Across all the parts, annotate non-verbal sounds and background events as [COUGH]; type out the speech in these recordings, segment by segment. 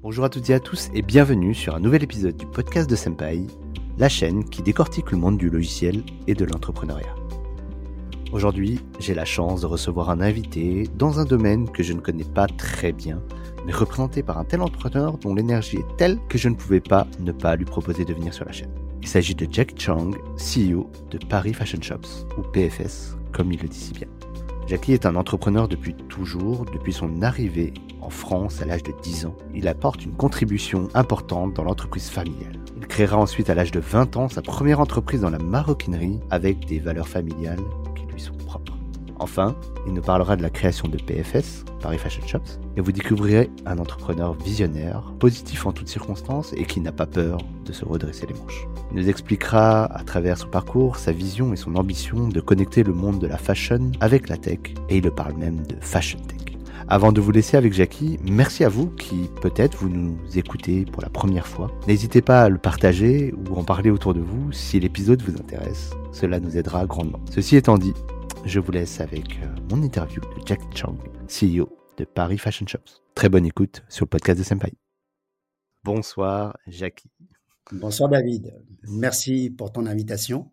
Bonjour à toutes et à tous et bienvenue sur un nouvel épisode du podcast de Senpai, la chaîne qui décortique le monde du logiciel et de l'entrepreneuriat. Aujourd'hui, j'ai la chance de recevoir un invité dans un domaine que je ne connais pas très bien, mais représenté par un tel entrepreneur dont l'énergie est telle que je ne pouvais pas ne pas lui proposer de venir sur la chaîne. Il s'agit de Jack Chang, CEO de Paris Fashion Shops, ou PFS, comme il le dit si bien. Jackie est un entrepreneur depuis toujours, depuis son arrivée en France à l'âge de 10 ans. Il apporte une contribution importante dans l'entreprise familiale. Il créera ensuite à l'âge de 20 ans sa première entreprise dans la maroquinerie avec des valeurs familiales qui lui sont propres. Enfin, il nous parlera de la création de PFS, Paris Fashion Shops, et vous découvrirez un entrepreneur visionnaire, positif en toutes circonstances et qui n'a pas peur de se redresser les manches. Il nous expliquera à travers son parcours sa vision et son ambition de connecter le monde de la fashion avec la tech, et il parle même de fashion tech. Avant de vous laisser avec Jackie, merci à vous qui peut-être vous nous écoutez pour la première fois. N'hésitez pas à le partager ou en parler autour de vous si l'épisode vous intéresse. Cela nous aidera grandement. Ceci étant dit, je vous laisse avec euh, mon interview de Jack Chang, CEO de Paris Fashion Shops. Très bonne écoute sur le podcast de Senpai. Bonsoir Jackie. Bonsoir David. Merci pour ton invitation.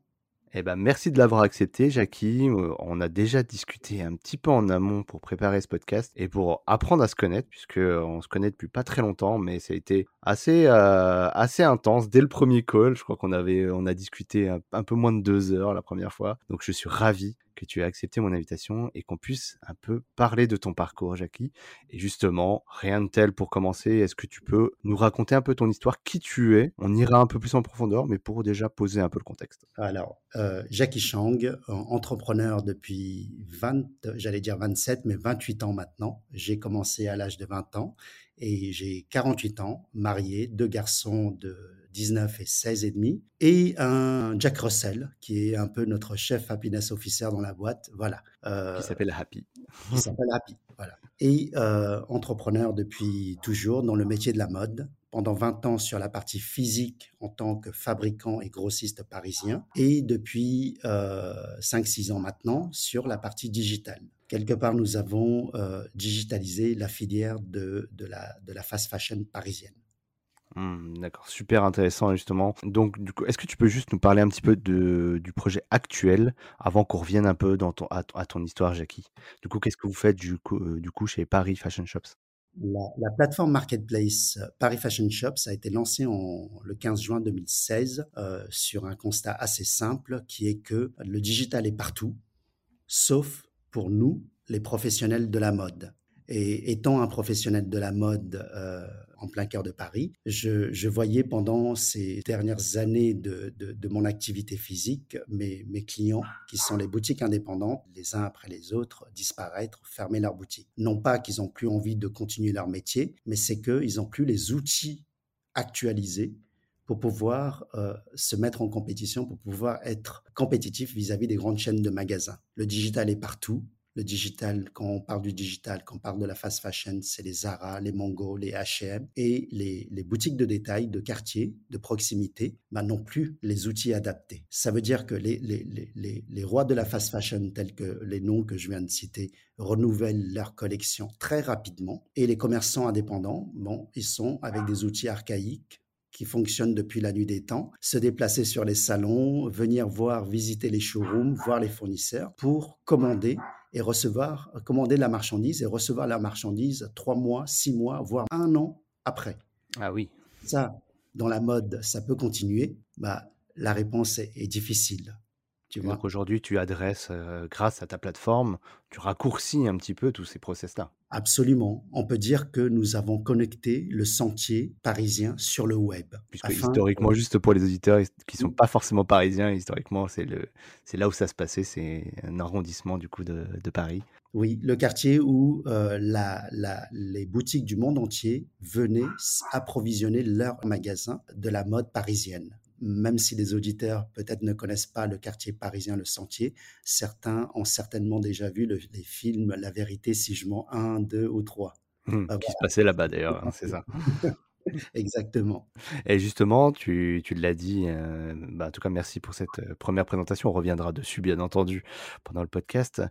Eh ben, merci de l'avoir accepté, Jackie. Euh, on a déjà discuté un petit peu en amont pour préparer ce podcast et pour apprendre à se connaître, puisque euh, on se connaît depuis pas très longtemps, mais ça a été assez, euh, assez intense dès le premier call. Je crois qu'on avait, on a discuté un, peu moins de deux heures la première fois. Donc, je suis ravi que tu aies accepté mon invitation et qu'on puisse un peu parler de ton parcours, Jackie. Et justement, rien de tel pour commencer. Est-ce que tu peux nous raconter un peu ton histoire, qui tu es? On ira un peu plus en profondeur, mais pour déjà poser un peu le contexte. Alors, euh, Jackie Chang, entrepreneur depuis 20, j'allais dire 27, mais 28 ans maintenant. J'ai commencé à l'âge de 20 ans et j'ai 48 ans, marié, deux garçons de 19 et 16 et demi, et un Jack Russell, qui est un peu notre chef happiness officer dans la boîte. Voilà. Euh, qui s'appelle Happy. Qui s'appelle Happy. Voilà. Et euh, entrepreneur depuis toujours dans le métier de la mode. Pendant 20 ans sur la partie physique en tant que fabricant et grossiste parisien. Et depuis euh, 5-6 ans maintenant sur la partie digitale quelque part, nous avons euh, digitalisé la filière de, de, la, de la fast fashion parisienne. Mmh, d'accord, super intéressant justement. Donc, du coup, est-ce que tu peux juste nous parler un petit peu de, du projet actuel avant qu'on revienne un peu dans ton, à, ton histoire, Jackie? Du coup, qu'est-ce que vous faites du coup, euh, coup chez Paris Fashion Shops? La, plateforme marketplace euh, Paris Fashion Shops a été lancée en, le 15 juin 2016 sur un constat assez simple qui est que le digital est partout, sauf pour nous, les professionnels de la mode. Et étant un professionnel de la mode euh, en plein cœur de Paris, je, voyais pendant ces dernières années de, mon activité physique mes, mes, clients, qui sont les boutiques indépendantes, les uns après les autres, disparaître, fermer leurs boutiques. Non pas qu'ils n'ont plus envie de continuer leur métier, mais c'est qu'ils n'ont plus les outils actualisés pour pouvoir euh, se mettre en compétition, pour pouvoir être compétitif vis-à-vis des grandes chaînes de magasins. Le digital est partout. Le digital, quand on parle du digital, quand on parle de la fast fashion, c'est les Zara, les Mongo, les H&M et les, boutiques de détail, de quartier, de proximité, bah, n'ont plus les outils adaptés. Ça veut dire que les, les, les, rois de la fast fashion, tels que les noms que je viens de citer, renouvellent leur collection très rapidement et les commerçants indépendants, bon, ils sont avec des outils archaïques qui fonctionne depuis la nuit des temps, se déplacer sur les salons, venir voir, visiter les showrooms, voir les fournisseurs pour commander et recevoir, commander la marchandise et recevoir la marchandise trois mois, six mois, voire un an après. Ah oui. Ça, dans la mode, ça peut continuer. Bah, la réponse est difficile. Donc aujourd'hui, tu adresses, euh, grâce à ta plateforme, tu raccourcis un petit peu tous ces process-là. Absolument. On peut dire que nous avons connecté le sentier parisien sur le web. Puisque historiquement, juste pour les auditeurs qui ne sont pas forcément parisiens, historiquement, c'est là où ça se passait, c'est un arrondissement du coup de, Paris. Oui, le quartier où euh, les boutiques du monde entier venaient approvisionner leurs magasins de la mode parisienne même si les auditeurs peut-être ne connaissent pas le quartier parisien, le Sentier, certains ont certainement déjà vu les films La vérité si je mens 1, 2 ou 3. Mmh, qui se passait là-bas d'ailleurs, hein, c'est ça. [LAUGHS] [LAUGHS] Exactement. Et justement, tu tu l'as dit, heu, bah, en tout cas merci pour cette, heu, première présentation. On reviendra dessus bien entendu pendant le podcast.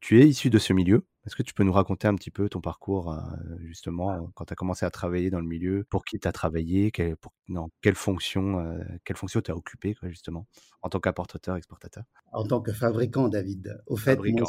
Tu es issu de ce milieu. Est-ce que tu peux nous raconter un petit peu ton parcours, heu, justement, quand tu as commencé à travailler dans le milieu? Pour qui tu as travaillé? Quelle pour non, quelle fonction, quelle fonction tu as occupé quoi justement, en tant qu'importateur, exportateur? En tant que fabricant, David. Au fait, moi,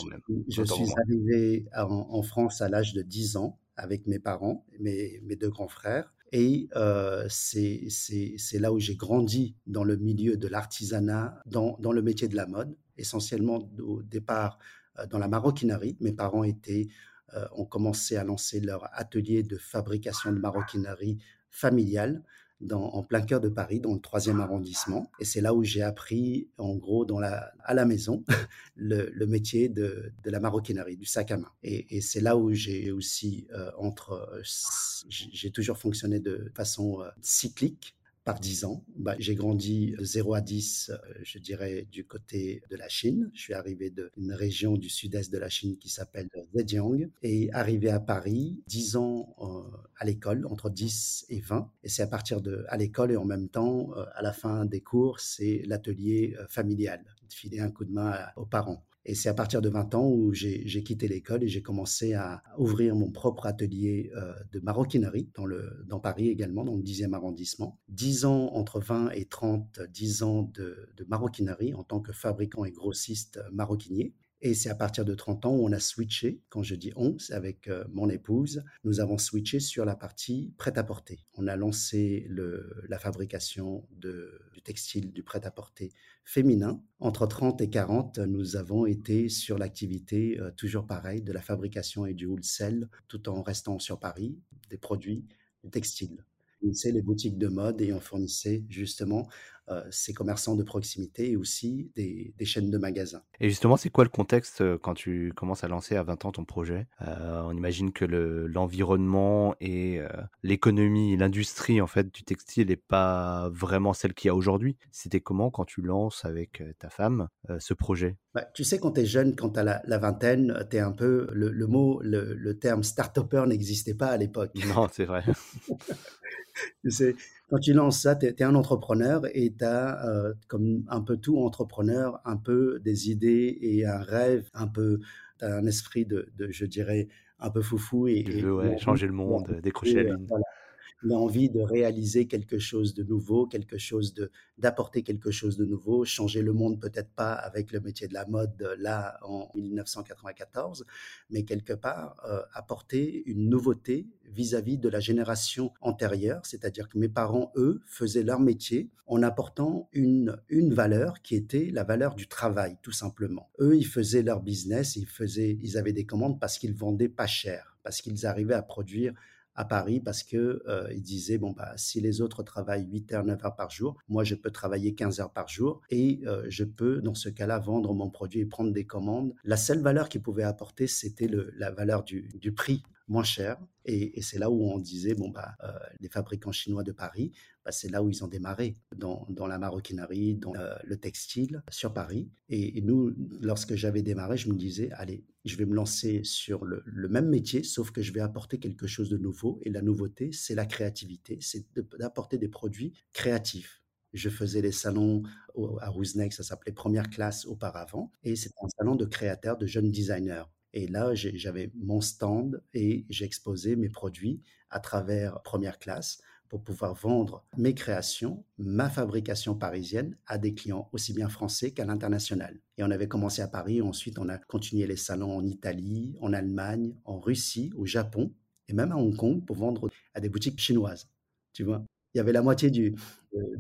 je suis arrivé en en France à l'âge de 10 ans avec mes parents, mes mes 2 grands frères et heu, c'est là où j'ai grandi dans le milieu de l'artisanat, dans dans le métier de la mode, essentiellement au départ, heu, dans la maroquinerie. Mes parents étaient, heu, ont commencé à lancer leur atelier de fabrication de maroquinerie familiale dans en plein cœur de Paris, dans le troisième arrondissement. Et c'est là où j'ai appris, en gros, dans la à la maison, [LAUGHS] le le métier de de la maroquinerie, du sac à main. Et et c'est là où j'ai aussi, heu, entre, heu, s j'ai toujours fonctionné de façon, heu, cyclique par 10 ans. Bah, j'ai grandi de 0 à 10, heu, je dirais du côté de la Chine. Je suis arrivé d'une région du sud-est de la Chine qui s'appelle Zhejiang et arrivé à Paris, 10 ans, heu, à l'école, entre 10 et 20 et c'est à partir de à l'école et en même temps, heu, à la fin des cours, c'est l'atelier, familial, de filer un coup de main aux parents. Et c'est à partir de 20 ans où j'ai quitté l'école et j'ai commencé à ouvrir mon propre atelier, heu, de maroquinerie dans le dans Paris également, dans le 10e arrondissement. 10 ans, entre 20 et 30, 10 ans de de maroquinerie en tant que fabricant et grossiste maroquinier et c'est à partir de 30 ans où on a switché. Quand je dis «on», c'est avec, heu, mon épouse. Nous avons switché sur la partie prêt-à-porter. On a lancé la fabrication du textile, du prêt-à-porter féminin. Entre 30 et 40, nous avons été sur l'activité, heu, toujours pareil, de la fabrication et du wholesale, tout en restant sur Paris, des produits textiles. On fournissait les boutiques de mode et on fournissait justement, ces commerçants de proximité et aussi des des chaînes de magasins. Et justement, c'est quoi le contexte, heu, quand tu commences à lancer à 20 ans ton projet? Heu, on imagine que le l'environnement et l'économie, l'industrie en fait du textile est pas vraiment celle qu'il y a aujourd'hui. C'était comment quand tu lances avec, ta femme, ce projet? Bah, tu sais, quand tu es jeune, quand tu as la la vingtaine, tu es un peu le le mot, le le terme start-upper n'existait pas à l'époque. Non, c'est vrai. [LAUGHS] Tu sais, quand tu lances ça, tu es un entrepreneur et tu as, heu, comme un peu tout entrepreneur, un peu des idées et un rêve un peu tu as un esprit de de je dirais un peu foufou et Tu et veux, et ouais, envie changer le de monde, décrocher la voilà, l'envie de réaliser quelque chose de nouveau, quelque chose de d'apporter quelque chose de nouveau, changer le monde peut-être pas avec le métier de la mode, heu, là, en 1994, mais quelque part, heu, apporter une nouveauté vis-à-vis de la génération antérieure. C'est-à-dire que mes parents, eux, faisaient leur métier en apportant une une valeur qui était la valeur du travail, tout simplement. Eux, ils faisaient leur business, ils faisaient ils avaient des commandes parce qu'ils vendaient pas cher, parce qu'ils arrivaient à produire à Paris parce que, heu, ils disaient: «Bon, bah, si les autres travaillent 8 heures, 9 heures par jour, moi je peux travailler 15 heures par jour et heu, je peux dans ce cas-là vendre mon produit et prendre des commandes». La seule valeur qu'ils pouvaient apporter, c'était la valeur du du prix, moins cher. Et c'est là où on disait: «Bon, bah, heu, les fabricants chinois de Paris, bah, c'est là où ils ont démarré, dans la maroquinerie, dans, heu, le textile sur Paris» et nous, lorsque j'avais démarré, je me disais: «Allez, je vais me lancer sur le même métier, sauf que je vais apporter quelque chose de nouveau» et la nouveauté, c'est la créativité, c'est d'apporter des produits créatifs. Je faisais les salons à Roosnec, ça s'appelait Première Classe auparavant. Et c'était un salon de créateurs, de jeunes designers et là, j'avais mon stand et j'exposais mes produits à travers Première Classe pour pouvoir vendre mes créations, ma fabrication parisienne à des clients aussi bien français qu'à l'international et on avait commencé à Paris, ensuite on a continué les salons en Italie, en Allemagne, en Russie, au Japon et même à Hong Kong pour vendre à des boutiques chinoises, tu vois? Il y avait la moitié du de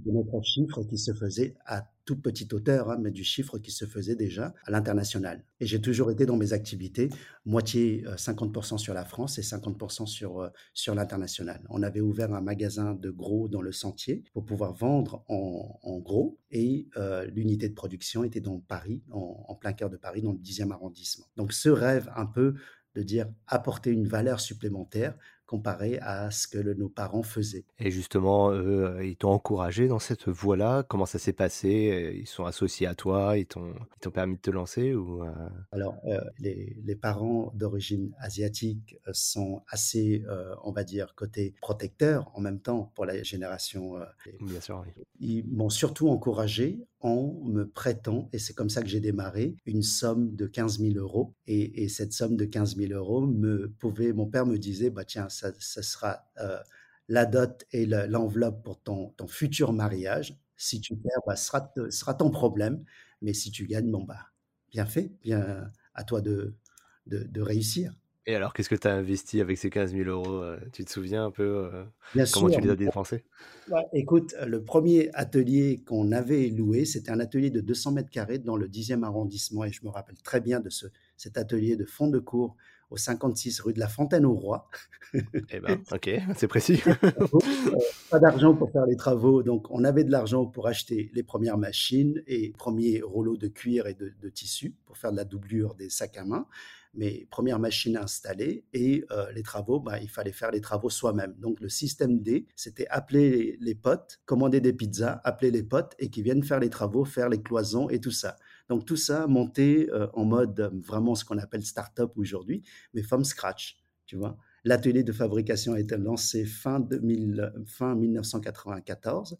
de notre chiffre qui se faisait à toute petite hauteur, hein, mais du chiffre qui se faisait déjà à l'international et j'ai toujours été dans mes activités moitié, heu, 50 sur la France et 50 sur, heu, sur l'international. On avait ouvert un magasin de gros dans le Sentier pour pouvoir vendre en gros et heu, l'unité de production était dans Paris, en en plein cœur de Paris, dans le 10e arrondissement. Donc ce rêve un peu de dire apporter une valeur supplémentaire comparé à ce que nos parents faisaient. Et justement, eux, ils t'ont encouragé dans cette voie-là? Comment ça s'est passé? Ils sont associés à toi Ils t'ont permis de te lancer ou Alors, les, les, parents d'origine asiatique sont assez, on va dire, côté protecteur en même temps pour la génération. Bien sûr, oui. Ils m'ont surtout encouragé en me prêtant, et c'est comme ça que j'ai démarré, une somme de 15 000 euros. Et, cette somme de 15 000 euros me pouvait, mon père me disait, bah tiens, ça, sera euh, la dot et l'enveloppe pour ton, ton futur mariage. Si tu perds, bah, ce sera, sera ton problème. Mais si tu gagnes, bon, bah, bien fait, bien à toi de, de réussir. Et alors, qu'est-ce que tu as investi avec ces 15 000 euros euh, Tu te souviens un peu euh, comment tu les as dépensés? Écoute, le premier atelier qu'on avait loué, c'était un atelier de 200 mètres carrés dans le 10e arrondissement. Et je me rappelle très bien de ce, cet atelier de fond de cours au 56 rue de la Fontaine au Roi. eh ben, ok, c'est précis. [LAUGHS] Euh, pas d'argent pour faire les travaux, donc on avait de l'argent pour acheter les premières machines et premiers rouleaux de cuir et de, de tissu pour faire de la doublure des sacs à main mes premières machines installées et euh, les travaux, bah, il fallait faire les travaux soi-même. Donc le système D, c'était appeler les, potes, commander des pizzas, appeler les potes et qui viennent faire les travaux, faire les cloisons et tout ça. Donc tout ça monté euh, en mode euh, vraiment ce qu'on appelle start-up aujourd'hui, mais from scratch, tu vois. L'atelier de fabrication a été lancé fin, 2000, fin 1994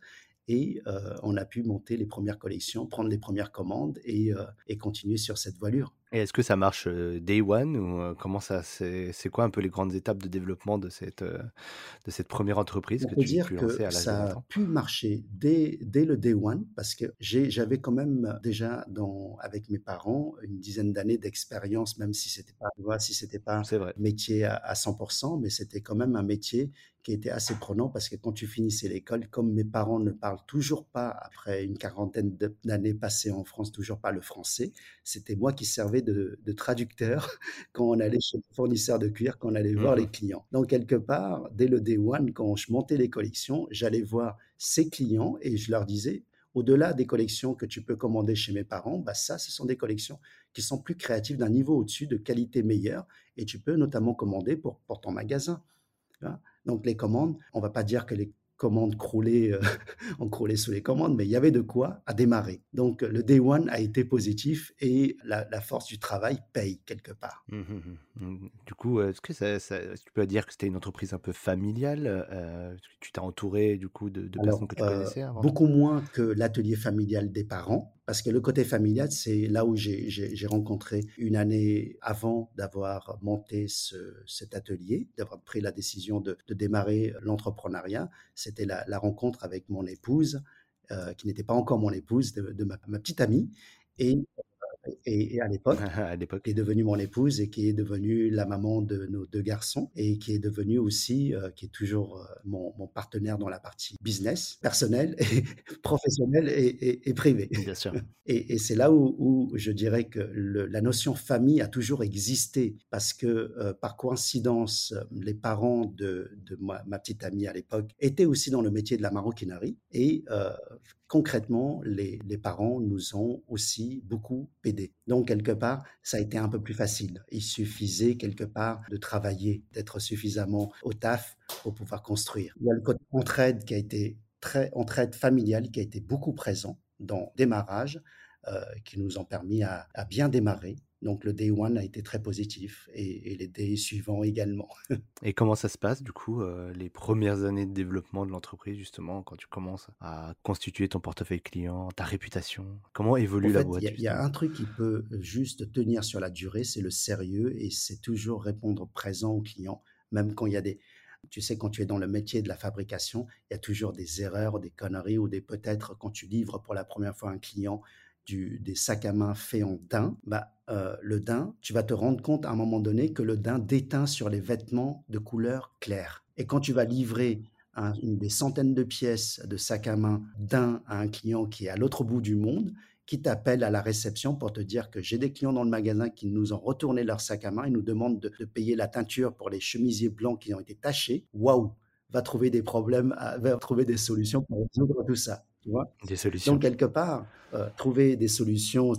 et on a pu monter les premières collections, prendre les premières commandes et, et continuer sur cette voilure. Et est-ce que ça marche day one ou comment ça c'est quoi un peu les grandes étapes de développement de cette de cette première entreprise que tu dire pu lancer à Ça a pu marcher dès, dès le day one parce que j'avais quand même déjà dans avec mes parents une dizaine d'années d'expérience même si c'était pas si c'était pas un métier à, à 100% mais c'était quand même un métier qui était assez prenant parce que quand tu finissais l'école, comme mes parents ne parlent toujours pas, après une quarantaine d'années passées en France, toujours pas le français, c'était moi qui servais de, traducteur [LAUGHS] quand on allait chez le fournisseur de cuir, quand on allait voir mmh les clients. Donc, quelque part, dès le day one, quand je montais les collections, j'allais voir ces clients et je leur disais, au-delà des collections que tu peux commander chez mes parents, bah ça, ce sont des collections qui sont plus créatives, d'un niveau au-dessus, de qualité meilleure, et tu peux notamment commander pour, pour ton magasin. Donc les commandes, on va pas dire que les commandes croulaient, euh, [LAUGHS] on sous les commandes, mais il y avait de quoi à démarrer. Donc le day one a été positif et la, force du travail paye quelque part. Mmh, mmh, mmh. Du coup, est-ce que ça, tu peux dire que c'était une entreprise un peu familiale euh, Tu t'es entouré du coup de, personnes que tu euh, connaissais avant Beaucoup moins que l'atelier familial des parents. Parce que le côté familial, c'est là où j'ai rencontré une année avant d'avoir monté cet atelier, d'avoir pris la décision de, démarrer l'entrepreneuriat. C'était la, rencontre avec mon épouse, euh, qui n'était pas encore mon épouse, de, ma, ma, petite amie. Et et, à l'époque, [LAUGHS] à l'époque, qui est devenue mon épouse et qui est devenue la maman de nos deux garçons et qui est devenue aussi, euh, qui est toujours euh, mon, mon, partenaire dans la partie business, personnel, et [LAUGHS] professionnel et, et, privé. Bien sûr. [LAUGHS] Et, c'est là où, où, je dirais que le, la notion famille a toujours existé parce que euh, par coïncidence, les parents de, de ma, ma, petite amie à l'époque étaient aussi dans le métier de la maroquinerie et concrètement, les, parents nous ont aussi beaucoup aidés. Donc, quelque part, ça a été un peu plus facile. Il suffisait, quelque part, de travailler, d'être suffisamment au taf pour pouvoir construire. Il y a le côté entraide qui a été très, entraide familiale qui a été beaucoup présent dans démarrage, euh, qui nous ont permis à bien démarrer donc le day one a été très positif et, les days suivants également. [LAUGHS] et comment ça se passe du coup euh, les premières années de développement de l'entreprise justement quand tu commences à constituer ton portefeuille client, ta réputation? Comment évolue la boîte Il y, a un truc qui peut juste tenir sur la durée, c'est le sérieux et c'est toujours répondre présent aux clients, même quand il y a des tu sais, quand tu es dans le métier de la fabrication, il y a toujours des erreurs, des conneries ou des peut-être quand tu livres pour la première fois un client des sacs à main faits en daim, bah, euh, le daim, tu vas te rendre compte à un moment donné que le daim déteint sur les vêtements de couleur claire. Et quand tu vas livrer une, des centaines de pièces de sacs à main daim à un client qui est à l'autre bout du monde, qui t'appelle à la réception pour te dire que j'ai des clients dans le magasin qui nous ont retourné leur sac à main et nous demandent de, de payer la teinture pour les chemisiers blancs qui ont été tachés. Waouh Va trouver des problèmes, va trouver des solutions pour résoudre tout ça. Tu vois des solutions. Donc, quelque part, euh, trouver des solutions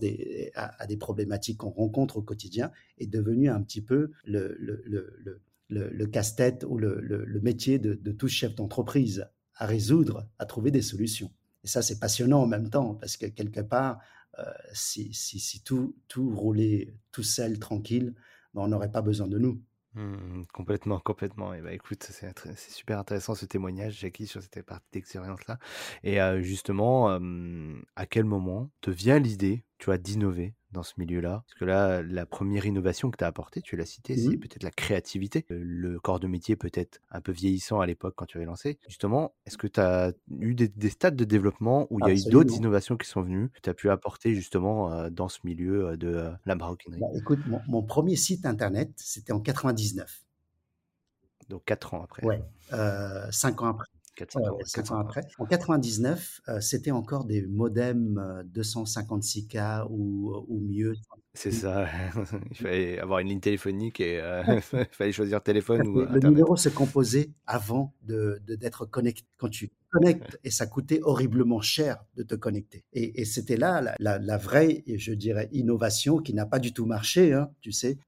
à, des problématiques qu'on rencontre au quotidien est devenu un petit peu le, le, le, le, casse-tête ou le, métier de, tout chef d'entreprise à résoudre, à trouver des solutions. Et ça, c'est passionnant en même temps, parce que quelque part, euh, si, si, tout, tout roulait tout seul, tranquille, ben, on n'aurait pas besoin de nous. Mmh, complètement, complètement. Et bah écoute, c'est super intéressant ce témoignage, Jackie, sur cette partie d'expérience-là. Et justement, à quel moment te vient l'idée, tu vois, d'innover dans ce milieu-là? Parce que là, la première innovation que tu as apportée, tu l'as citée, c'est peut-être la créativité. Le corps de métier peut-être un peu vieillissant à l'époque quand tu avais lancé. Justement, est-ce que tu as eu des, stades de développement où il y a eu d'autres innovations qui sont venues, que tu as pu apporter justement dans ce milieu de la maroquinerie? Bah, Écoute, mon, premier site internet, c'était en 99. Donc 4 ans après. Ouais, 5 ans après. 4, ans, après. En 99, euh, c'était encore des modems 256K euh, ou, ou mieux. C'est ça. [LAUGHS] il fallait avoir une ligne téléphonique et euh, [LAUGHS] il fallait choisir téléphone ou Le numéro se composait avant de d'être connecté. Quand tu connectes, et ça coûtait horriblement cher de te connecter. Et, c'était là la, la, vraie, je dirais, innovation qui n'a pas du tout marché, hein, tu sais,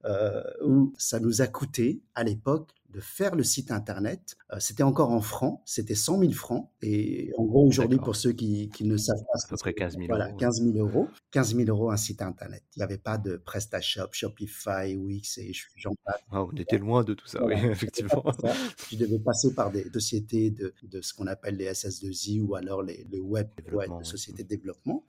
où ça nous a coûté à l'époque de faire le site internet. Euh, c'était encore en francs, c'était 100 000 francs. Et en gros, aujourd'hui, pour ceux qui, ne savent pas, peu près 15 000 voilà, 15 000 euros. 15 000 euros un site internet. Il n'y avait pas de PrestaShop, Shopify, Wix et j'en passe. Ah, on était loin de tout ça, oui, effectivement. Tu devais passer par des sociétés de, ce qu'on appelle les SS2I ou alors les, web, les sociétés de développement.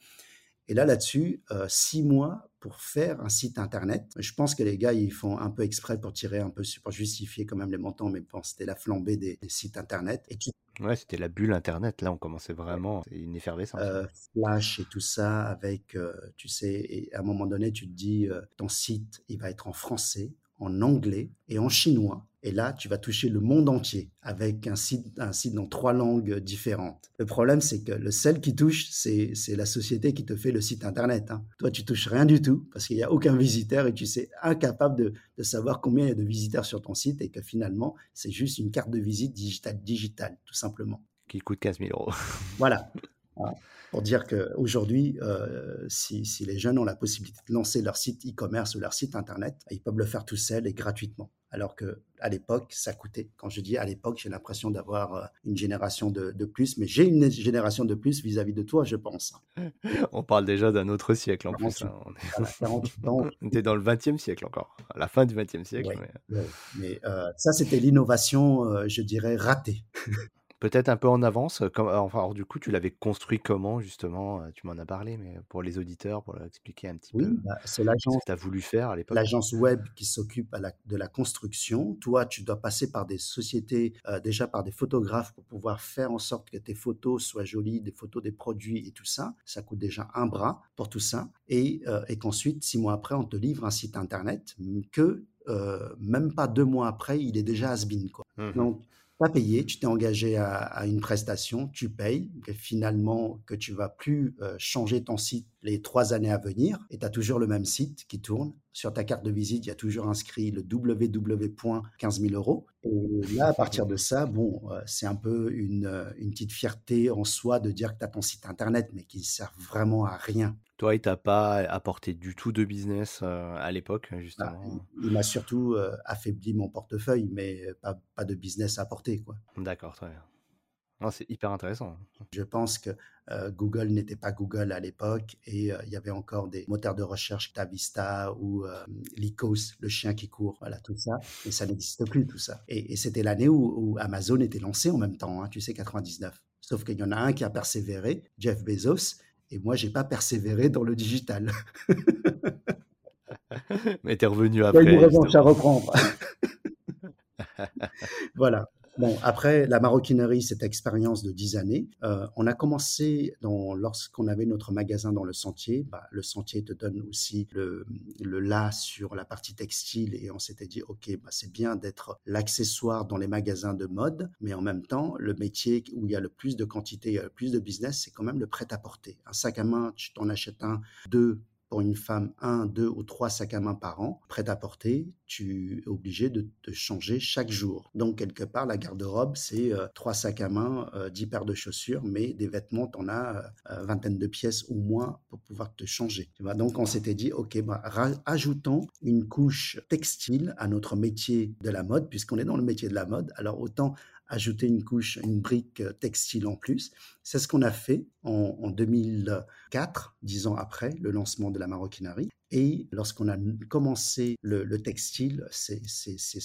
Et là, là-dessus, euh, six mois pour faire un site internet. Je pense que les gars, ils font un peu exprès pour tirer un peu, pour justifier quand même les montants, mais bon, c'était la flambée des, sites internet. Et Ouais, c'était la bulle internet. Là, on commençait vraiment, une effervescence. Euh, Flash et tout ça, avec, euh, tu sais, et à un moment donné, tu te dis, ton site, il va être en français, en anglais et en chinois. Et là, tu vas toucher le monde entier avec un site, un site dans trois langues différentes. Le problème, c'est que le seul qui touche, c'est la société qui te fait le site Internet. Hein. Toi, tu touches rien du tout parce qu'il n'y a aucun visiteur et tu sais incapable de, de, savoir combien il y a de visiteurs sur ton site et que finalement, c'est juste une carte de visite digitale, digitale, tout simplement. Qui coûte 15 000 euros. [LAUGHS] voilà. Pour dire qu'aujourd'hui, euh, si, si, les jeunes ont la possibilité de lancer leur site e-commerce ou leur site internet, ils peuvent le faire tout seuls et gratuitement. Alors que à l'époque, ça coûtait. Quand je dis à l'époque, j'ai l'impression d'avoir euh, une génération de, de plus, mais j'ai une génération de plus vis-à-vis de toi, je pense. [LAUGHS] On parle déjà d'un autre siècle en plus. Hein. On est... [LAUGHS] dans le 20e siècle encore, à la fin du 20e siècle. mais, euh, ça, c'était l'innovation, je dirais, ratée. Peut-être un peu en avance, comme enfin, alors du coup, tu l'avais construit comment justement? tu m'en as parlé, mais pour les auditeurs, pour leur expliquer un petit Oui, peu bah, c'est ce que tu as voulu faire à l'époque? l'agence web qui s'occupe de la construction. Toi, tu dois passer par des sociétés, déjà par des photographes pour pouvoir faire en sorte que tes photos soient jolies, des photos des produits et tout ça. Ça coûte déjà un bras pour tout ça et et qu'ensuite, six mois après, on te livre un site internet, que, même pas deux mois après, il est déjà has-been, quoi. Mmh Donc payé, tu t'es engagé à, une prestation, tu payes, et finalement que tu vas plus euh, changer ton site les trois années à venir, et tu as toujours le même site qui tourne. Sur ta carte de visite, il y a toujours inscrit le www.15 000 euros. Et là, à partir de ça, bon, euh, c'est un peu une, euh, une, petite fierté en soi de dire que tu as ton site internet, mais qui ne sert vraiment à rien. Toi, il t'a pas apporté du tout de business à l'époque, bah, justement Il m'a surtout affaibli mon portefeuille, mais pas, pas de business à apporter. D'accord, très bien c'est hyper intéressant. Je pense que euh, Google n'était pas Google à l'époque et euh, il y avait encore des moteurs de recherche Tavista ou euh, Lycos, le chien qui court, voilà tout ça. Et ça n'existe plus tout ça. Et, c'était l'année où, Amazon était lancé en même temps, hein, tu sais, 99. Sauf qu'il y en a un qui a persévéré, Jeff Bezos, et moi j'ai pas persévéré dans le digital. [LAUGHS] Mais tu es revenu après. Il revanche à reprendre. [LAUGHS] voilà. Bon, après la maroquinerie, cette expérience de dix années, euh, on a commencé lorsqu'on avait notre magasin dans le sentier. Bah, le sentier te donne aussi le, le là sur la partie textile et on s'était dit, OK, bah, c'est bien d'être l'accessoire dans les magasins de mode, mais en même temps, le métier où il y a le plus de quantité, le plus de business, c'est quand même le prêt-à-porter. Un sac à main, tu t'en achètes un, deux, pour une femme un, deux ou trois sacs à main par an, prêt à porter, tu es obligé de te changer chaque jour. Donc, quelque part, la garde-robe, c'est euh, trois sacs à main, euh, dix paires de chaussures, mais des vêtements, tu en as euh, vingtaine de pièces ou moins pour pouvoir te changer. Tu vois Donc, on s'était dit, OK, bah, ajoutons une couche textile à notre métier de la mode, puisqu'on est dans le métier de la mode. Alors, autant ajouter une couche, une brique euh, textile en plus. C'est ce qu'on a fait en, 2004, dix ans après le lancement de la maroquinerie. Et lorsqu'on a commencé le, textile, ça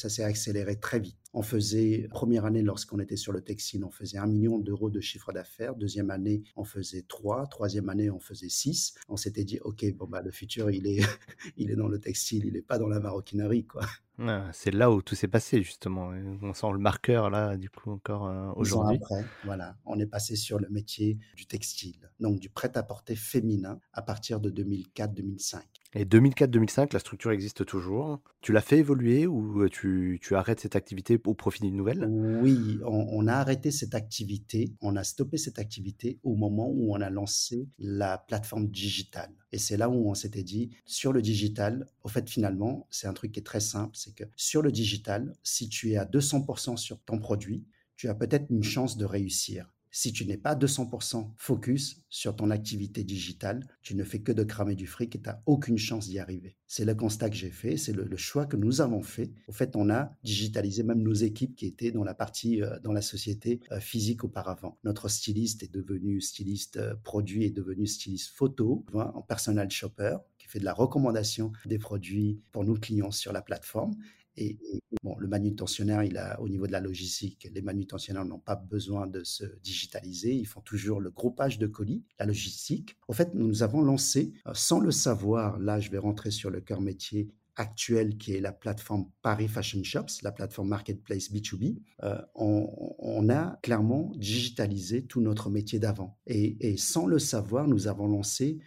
s'est accéléré très vite. On faisait, première année, lorsqu'on était sur le textile, on faisait un million d'euros de chiffre d'affaires. Deuxième année, on faisait trois. Troisième année, on faisait six. On s'était dit, OK, bon, bah, le futur, il est, [LAUGHS] il est dans le textile, il n'est pas dans la maroquinerie, quoi. Ah, c'est là où tout s'est passé, justement. On sent le marqueur, là, du coup, encore euh, aujourd'hui. après, voilà, on est passé sur le métier du textile, donc du prêt-à-porter féminin à partir de 2004-2005. Et 2004-2005, la structure existe toujours. Tu l'as fait évoluer ou euh, tu, tu, arrêtes cette activité au profit d'une nouvelle? Oui, on, a arrêté cette activité, on a stoppé cette activité au moment où on a lancé la plateforme digitale. Et c'est là où on s'était dit, sur le digital, au fait, finalement, c'est un truc qui est très simple, c'est que sur le digital, si tu es à 200% sur ton produit, tu as peut-être une chance de réussir. Si tu n'es pas 200% focus sur ton activité digitale, tu ne fais que de cramer du fric et tu n'as aucune chance d'y arriver. C'est le constat que j'ai fait, c'est le, choix que nous avons fait. Au fait, on a digitalisé même nos équipes qui étaient dans la euh, société euh, physique auparavant. Notre styliste est devenu styliste euh, produit, est devenu styliste photo, en personal shopper, qui fait de la recommandation des produits pour nos clients sur la plateforme. Et, bon, le manutentionnaire, il a, au niveau de la logistique, les manutentionnaires n'ont pas besoin de se digitaliser. Ils font toujours le groupage de colis, la logistique. En fait, nous avons lancé, euh, sans le savoir, là, je vais rentrer sur le cœur métier actuel qui est la plateforme Paris Fashion Shops, la plateforme Marketplace B2B, euh, on, a clairement digitalisé tout notre métier d'avant. Et, et, sans le savoir, nous avons lancé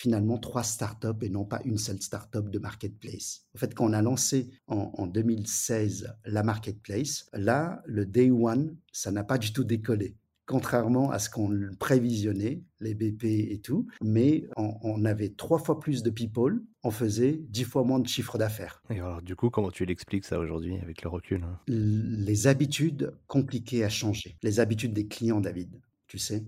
finalement trois startups et non pas une seule startup de marketplace. En fait, quand on a lancé en, 2016 la marketplace, là, le day one, ça n'a pas du tout décollé contrairement à ce qu'on prévisionnait, les BP et tout, mais on, avait trois fois plus de people, on faisait dix fois moins de chiffre d'affaires. Et alors, du coup, comment tu l'expliques ça aujourd'hui avec le recul hein? Les habitudes compliquées à changer, les habitudes des clients, David tu sais.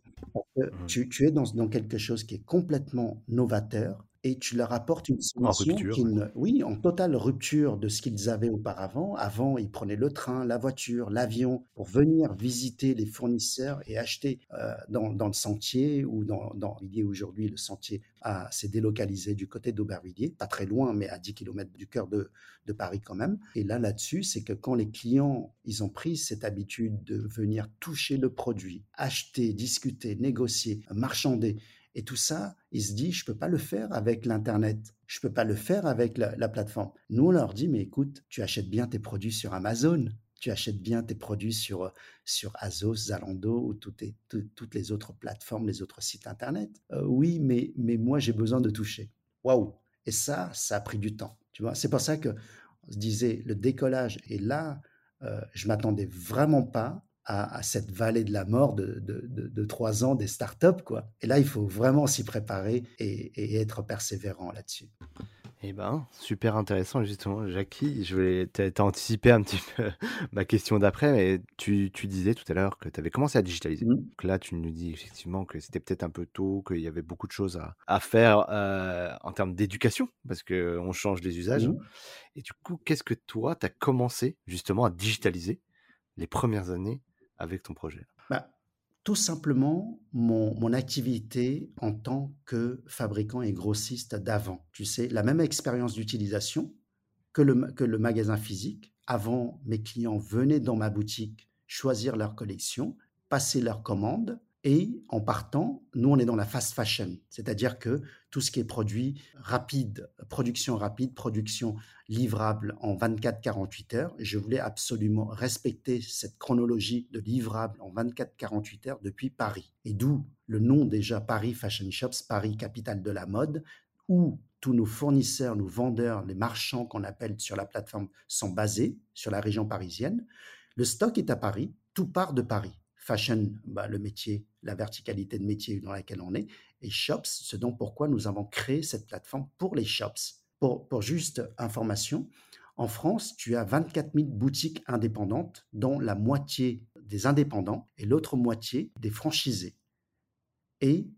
Mmh. tu, tu, es dans, dans, quelque chose qui est complètement novateur et tu leur apportes une solution qui oui, en totale rupture de ce qu'ils avaient auparavant. Avant, ils prenaient le train, la voiture, l'avion pour venir visiter les fournisseurs et acheter euh, dans, dans, le sentier ou dans, dans aujourd'hui, le sentier s'est délocalisé du côté d'Aubervilliers, pas très loin, mais à 10 km du cœur de, de Paris quand même. Et là, là-dessus, c'est que quand les clients, ils ont pris cette habitude de venir toucher le produit, acheter, discuter, négocier, marchander, et tout ça, il se dit, je peux pas le faire avec l'Internet. Je peux pas le faire avec la, plateforme. Nous, on leur dit, mais écoute, tu achètes bien tes produits sur Amazon. Tu achètes bien tes produits sur, sur Azos, Zalando ou toutes, les autres plateformes, les autres sites Internet. Euh, oui, mais, mais moi, j'ai besoin de toucher. Waouh! Et ça, ça a pris du temps. Tu vois, c'est pour ça que on se disait le décollage. Et là, euh, je m'attendais vraiment pas à, cette vallée de la mort de, trois ans des startups. Quoi. Et là, il faut vraiment s'y préparer et, être persévérant là-dessus. Eh ben, super intéressant justement, Jackie. Je voulais anticipé un petit peu [LAUGHS] ma question d'après, mais tu, disais tout à l'heure que tu avais commencé à digitaliser. Mmh. Donc là, tu nous dis effectivement que c'était peut-être un peu tôt, qu'il y avait beaucoup de choses à, faire euh, en termes d'éducation, parce qu'on change les usages. Mmh. Et du coup, qu'est-ce que toi, tu as commencé justement à digitaliser les premières années avec ton projet? Bah, Tout simplement, mon, activité en tant que fabricant et grossiste d'avant. Tu sais, la même expérience d'utilisation que le, que le magasin physique. Avant, mes clients venaient dans ma boutique choisir leur collection, passer leurs commandes et en partant, nous, on est dans la fast fashion, c'est-à-dire que tout ce qui est produit rapide, production rapide, production livrable en 24-48 heures, je voulais absolument respecter cette chronologie de livrable en 24-48 heures depuis Paris. Et d'où le nom déjà Paris Fashion Shops, Paris capitale de la mode, où tous nos fournisseurs, nos vendeurs, les marchands qu'on appelle sur la plateforme sont basés sur la région parisienne. Le stock est à Paris, tout part de Paris fashion, bah, le métier, la verticalité de métier dans laquelle on est, et shops, ce dont pourquoi nous avons créé cette plateforme pour les shops. Pour, pour juste information, en France, tu as 24 000 boutiques indépendantes, dont la moitié des indépendants et l'autre moitié des franchisés. Et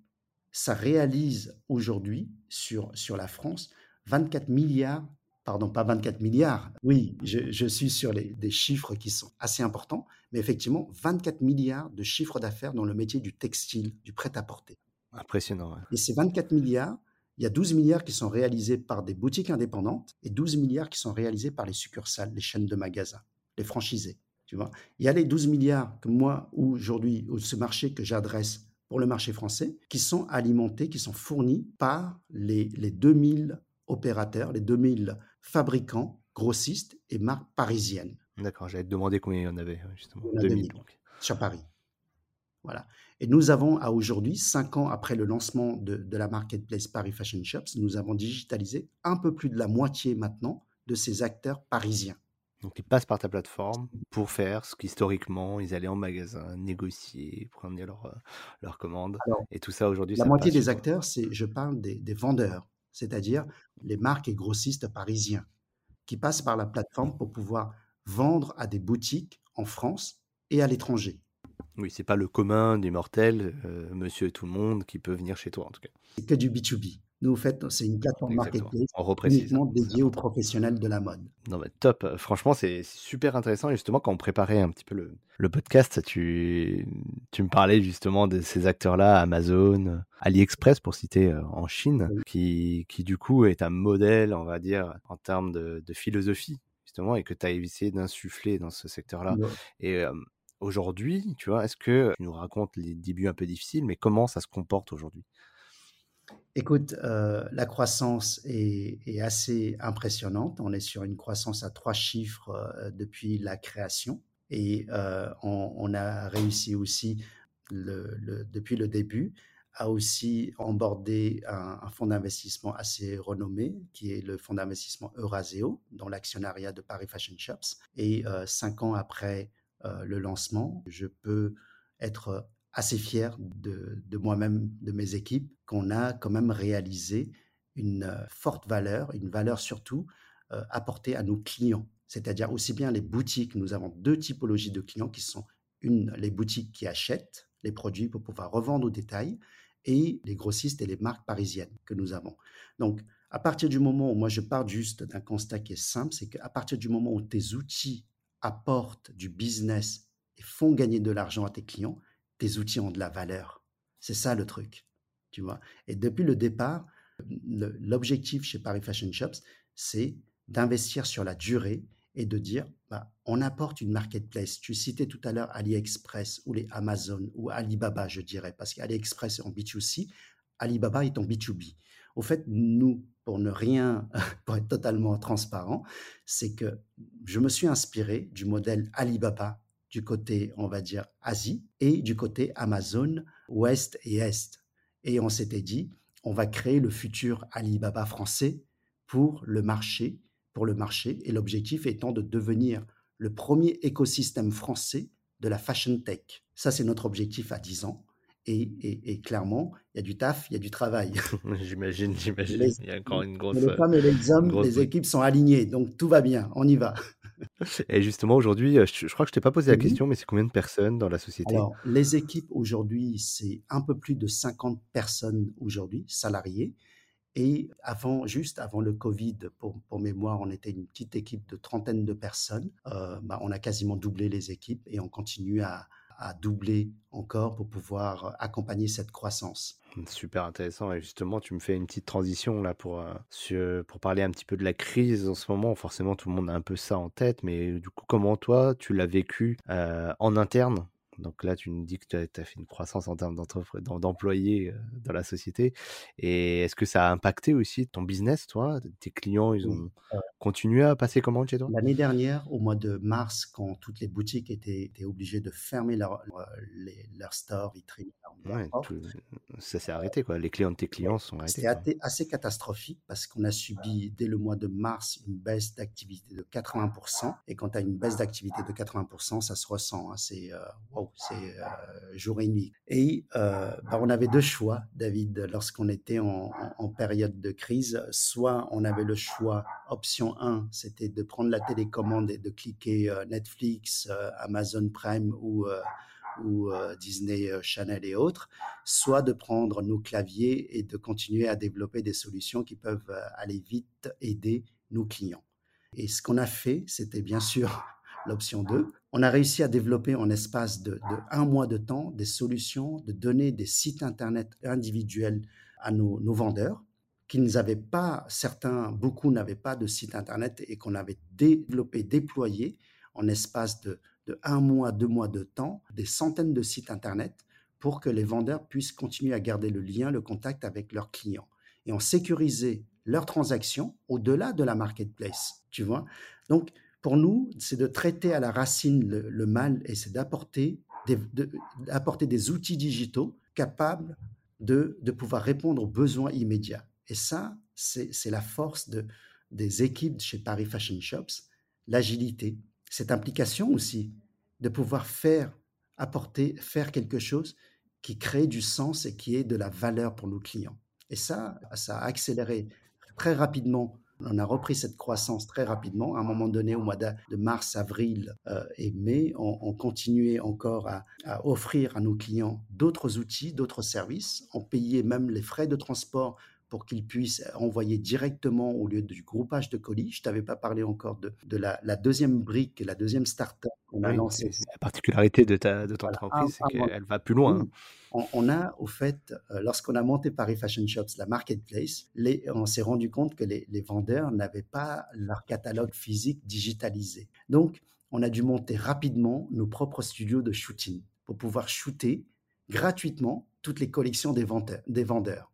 ça réalise aujourd'hui sur, sur la France 24 milliards pardon, pas 24 milliards. Oui, je, suis sur les, des chiffres qui sont assez importants, mais effectivement, 24 milliards de chiffres d'affaires dans le métier du textile, du prêt-à-porter. Impressionnant. Et ces 24 milliards, il y a 12 milliards qui sont réalisés par des boutiques indépendantes et 12 milliards qui sont réalisés par les succursales, les chaînes de magasins, les franchisés. Tu vois il y a les 12 milliards que moi, aujourd'hui, ce marché que j'adresse pour le marché français, qui sont alimentés, qui sont fournis par les, les 2000 opérateurs, les 2000 fabricants, grossistes et marques parisiennes. D'accord, j'allais te demander combien il y en avait, justement. 2000, Sur Paris. Voilà. Et nous avons, à aujourd'hui, cinq ans après le lancement de, de, la marketplace Paris Fashion Shops, nous avons digitalisé un peu plus de la moitié maintenant de ces acteurs parisiens. Donc, ils passent par ta plateforme pour faire ce qu'historiquement, ils allaient en magasin, négocier, prendre leurs leur commandes. et tout ça aujourd'hui. La moitié des acteurs, c'est, je parle des, des vendeurs c'est-à-dire les marques et grossistes parisiens qui passent par la plateforme pour pouvoir vendre à des boutiques en France et à l'étranger. Oui, c'est pas le commun des mortels, euh, monsieur et tout le monde qui peut venir chez toi en tout cas. C'est que du B2B. Nous, en fait, c'est une plateforme marketplace uniquement dédiée aux professionnels de la mode. Non, mais top. Franchement, c'est super intéressant. justement, quand on préparait un petit peu le, le podcast, tu, tu me parlais justement de ces acteurs-là, Amazon, AliExpress, pour citer euh, en Chine, qui, qui du coup est un modèle, on va dire, en termes de, de philosophie, justement, et que tu as essayé d'insuffler dans ce secteur-là. Et euh, aujourd'hui, tu vois, est-ce que tu nous racontes les débuts un peu difficiles, mais comment ça se comporte aujourd'hui? Écoute, euh, la croissance est, assez impressionnante. On est sur une croissance à trois chiffres euh, depuis la création et euh, on, a réussi aussi depuis le début à aussi emborder un, un fonds d'investissement assez renommé qui est le fonds d'investissement Euraseo dans l'actionnariat de Paris Fashion Shops. Et cinq ans après le lancement, je peux être assez fier de, moi-même, de mes équipes, qu'on a quand même réalisé une euh, forte valeur, une valeur surtout euh, apportée à nos clients. C'est-à-dire aussi bien les boutiques, nous avons deux typologies de clients qui sont une, les boutiques qui achètent les produits pour pouvoir revendre au détail et les grossistes et les marques parisiennes que nous avons. Donc, à partir du moment où moi je pars juste d'un constat qui est simple, c'est qu'à partir du moment où tes outils apportent du business et font gagner de l'argent à tes clients, tes outils ont de la valeur. C'est ça le truc, tu vois. Et depuis le départ, l'objectif chez Paris Fashion Shops, c'est d'investir sur la durée et de dire, bah, on apporte une marketplace. Tu citais tout à l'heure AliExpress ou les Amazon ou Alibaba, je dirais, parce qu'AliExpress est en B2C, Alibaba est en B2B. Au fait, nous, pour ne rien, [LAUGHS] pour être totalement transparent, c'est que je me suis inspiré du modèle Alibaba du côté, on va dire, Asie et du côté Amazon, Ouest et Est. Et on s'était dit, on va créer le futur Alibaba français pour le marché, pour le marché, et l'objectif étant de devenir le premier écosystème français de la fashion tech. Ça, c'est notre objectif à 10 ans. Et, clairement, il y a du taf, il y a du travail. [LAUGHS] j'imagine, j'imagine. Il y a encore une grosse. Les femmes et les hommes, les équipes sont alignées, donc tout va bien, on y va. [LAUGHS] Et justement, aujourd'hui, euh, je, crois que je t'ai pas posé la question, mais c'est combien de personnes dans la société? Alors, les équipes aujourd'hui, c'est un peu plus de 50 personnes aujourd'hui, salariées. Et avant, juste avant le Covid, pour, mémoire, on était une petite équipe de trentaine de personnes. Euh, bah, on a quasiment doublé les équipes et on continue à, à doubler encore pour pouvoir accompagner cette croissance. Super intéressant. Et justement, tu me fais une petite transition là pour, euh, pour parler un petit peu de la crise en ce moment. Forcément, tout le monde a un peu ça en tête, mais du coup, comment toi, tu l'as vécu euh, en interne? Donc là, tu nous dis que tu as, fait une croissance en termes d'employés euh, dans la société. Et est-ce que ça a impacté aussi ton business, toi? Tes clients, ils ont continué à passer commande chez toi? L'année dernière, au mois de mars, quand toutes les boutiques étaient, obligées de fermer leur, leur, leur vitrine, ça s'est arrêté. Quoi. Les clients de tes clients sont arrêtés. C'était assez catastrophique parce qu'on a subi dès le mois de mars une baisse d'activité de 80%. Et quand tu as une baisse d'activité de 80%, ça se ressent. Hein. C'est wow, c'est jour et nuit. Et bah, on avait deux choix, David, lorsqu'on était en, en, période de crise. Soit on avait le choix, option 1, c'était de prendre la télécommande et de cliquer Netflix, Amazon Prime ou ou euh, Disney euh, Channel et autres, soit de prendre nos claviers et de continuer à développer des solutions qui peuvent euh, aller vite aider nos clients. Et ce qu'on a fait, c'était bien sûr [LAUGHS] l'option 2. On a réussi à développer en espace de, un mois de temps des solutions, de donner des sites Internet individuels à nos, nos vendeurs qui n'avaient pas, certains, beaucoup n'avaient pas de site Internet et qu'on avait développé, déployé en espace de de un mois, deux mois de temps, des centaines de sites Internet pour que les vendeurs puissent continuer à garder le lien, le contact avec leurs clients. Et en sécuriser leurs transactions au-delà de la marketplace, tu vois? Donc, pour nous, c'est de traiter à la racine le, mal et c'est d'apporter des, outils digitaux capables de, de pouvoir répondre aux besoins immédiats. Et ça, c'est la force de, des équipes chez Paris Fashion Shops, l'agilité, cette implication aussi de pouvoir faire, apporter, faire quelque chose qui crée du sens et qui est de la valeur pour nos clients. Et ça, ça a accéléré très rapidement. On a repris cette croissance très rapidement. À un moment donné, au mois de mars, avril euh, et mai, on, continuait encore à, offrir à nos clients d'autres outils, d'autres services. On payait même les frais de transport pour qu'ils puissent envoyer directement au lieu du groupage de colis. Je t'avais pas parlé encore de, de la, deuxième brique, la deuxième start-up qu'on a lancée. La particularité de, ta, de ton entreprise, c'est qu'elle va plus loin. On, a, au fait, euh, lorsqu'on a monté Paris Fashion Shops, la marketplace, les, on s'est rendu compte que les, les vendeurs n'avaient pas leur catalogue physique digitalisé. Donc, on a dû monter rapidement nos propres studios de shooting pour pouvoir shooter gratuitement toutes les collections des vendeurs. Des vendeurs.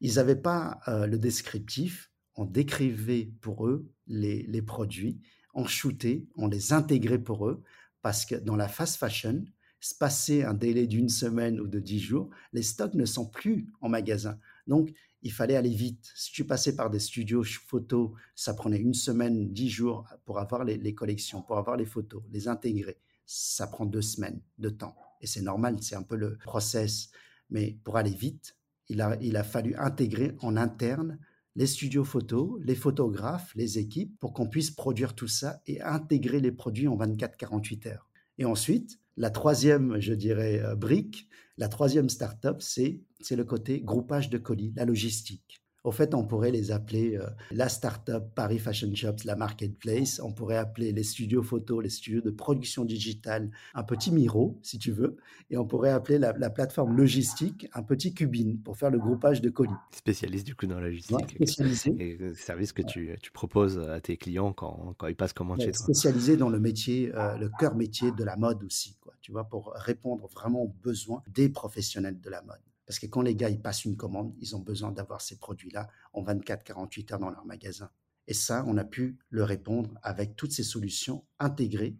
Ils n'avaient pas euh, le descriptif, on décrivait pour eux les, les, produits, on shootait, on les intégrait pour eux, parce que dans la fast fashion, se passer un délai d'une semaine ou de dix jours, les stocks ne sont plus en magasin. Donc, il fallait aller vite. Si tu passais par des studios photos, ça prenait une semaine, dix jours pour avoir les, les collections, pour avoir les photos, les intégrer. Ça prend deux semaines de temps. Et c'est normal, c'est un peu le process. Mais pour aller vite, il a, fallu intégrer en interne les studios photos, les photographes, les équipes, pour qu'on puisse produire tout ça et intégrer les produits en 24-48 heures. Et ensuite, la troisième, je dirais, euh, brique, la troisième start-up, c'est le côté groupage de colis, la logistique. Au fait, on pourrait les appeler euh, la start-up Paris Fashion Shops, la marketplace. On pourrait appeler les studios photos, les studios de production digitale, un petit Miro, si tu veux. Et on pourrait appeler la, plateforme logistique un petit Cubine pour faire le groupage de colis. Spécialiste du coup dans la logistique. spécialisé. Et le service que tu, tu, proposes à tes clients quand, quand ils passent commande chez toi. Spécialisé dans le métier, euh, le cœur métier de la mode aussi, quoi, tu vois, pour répondre vraiment aux besoins des professionnels de la mode. Parce que quand les gars ils passent une commande, ils ont besoin d'avoir ces produits-là en 24-48 heures dans leur magasin. Et ça, on a pu le répondre avec toutes ces solutions intégrées.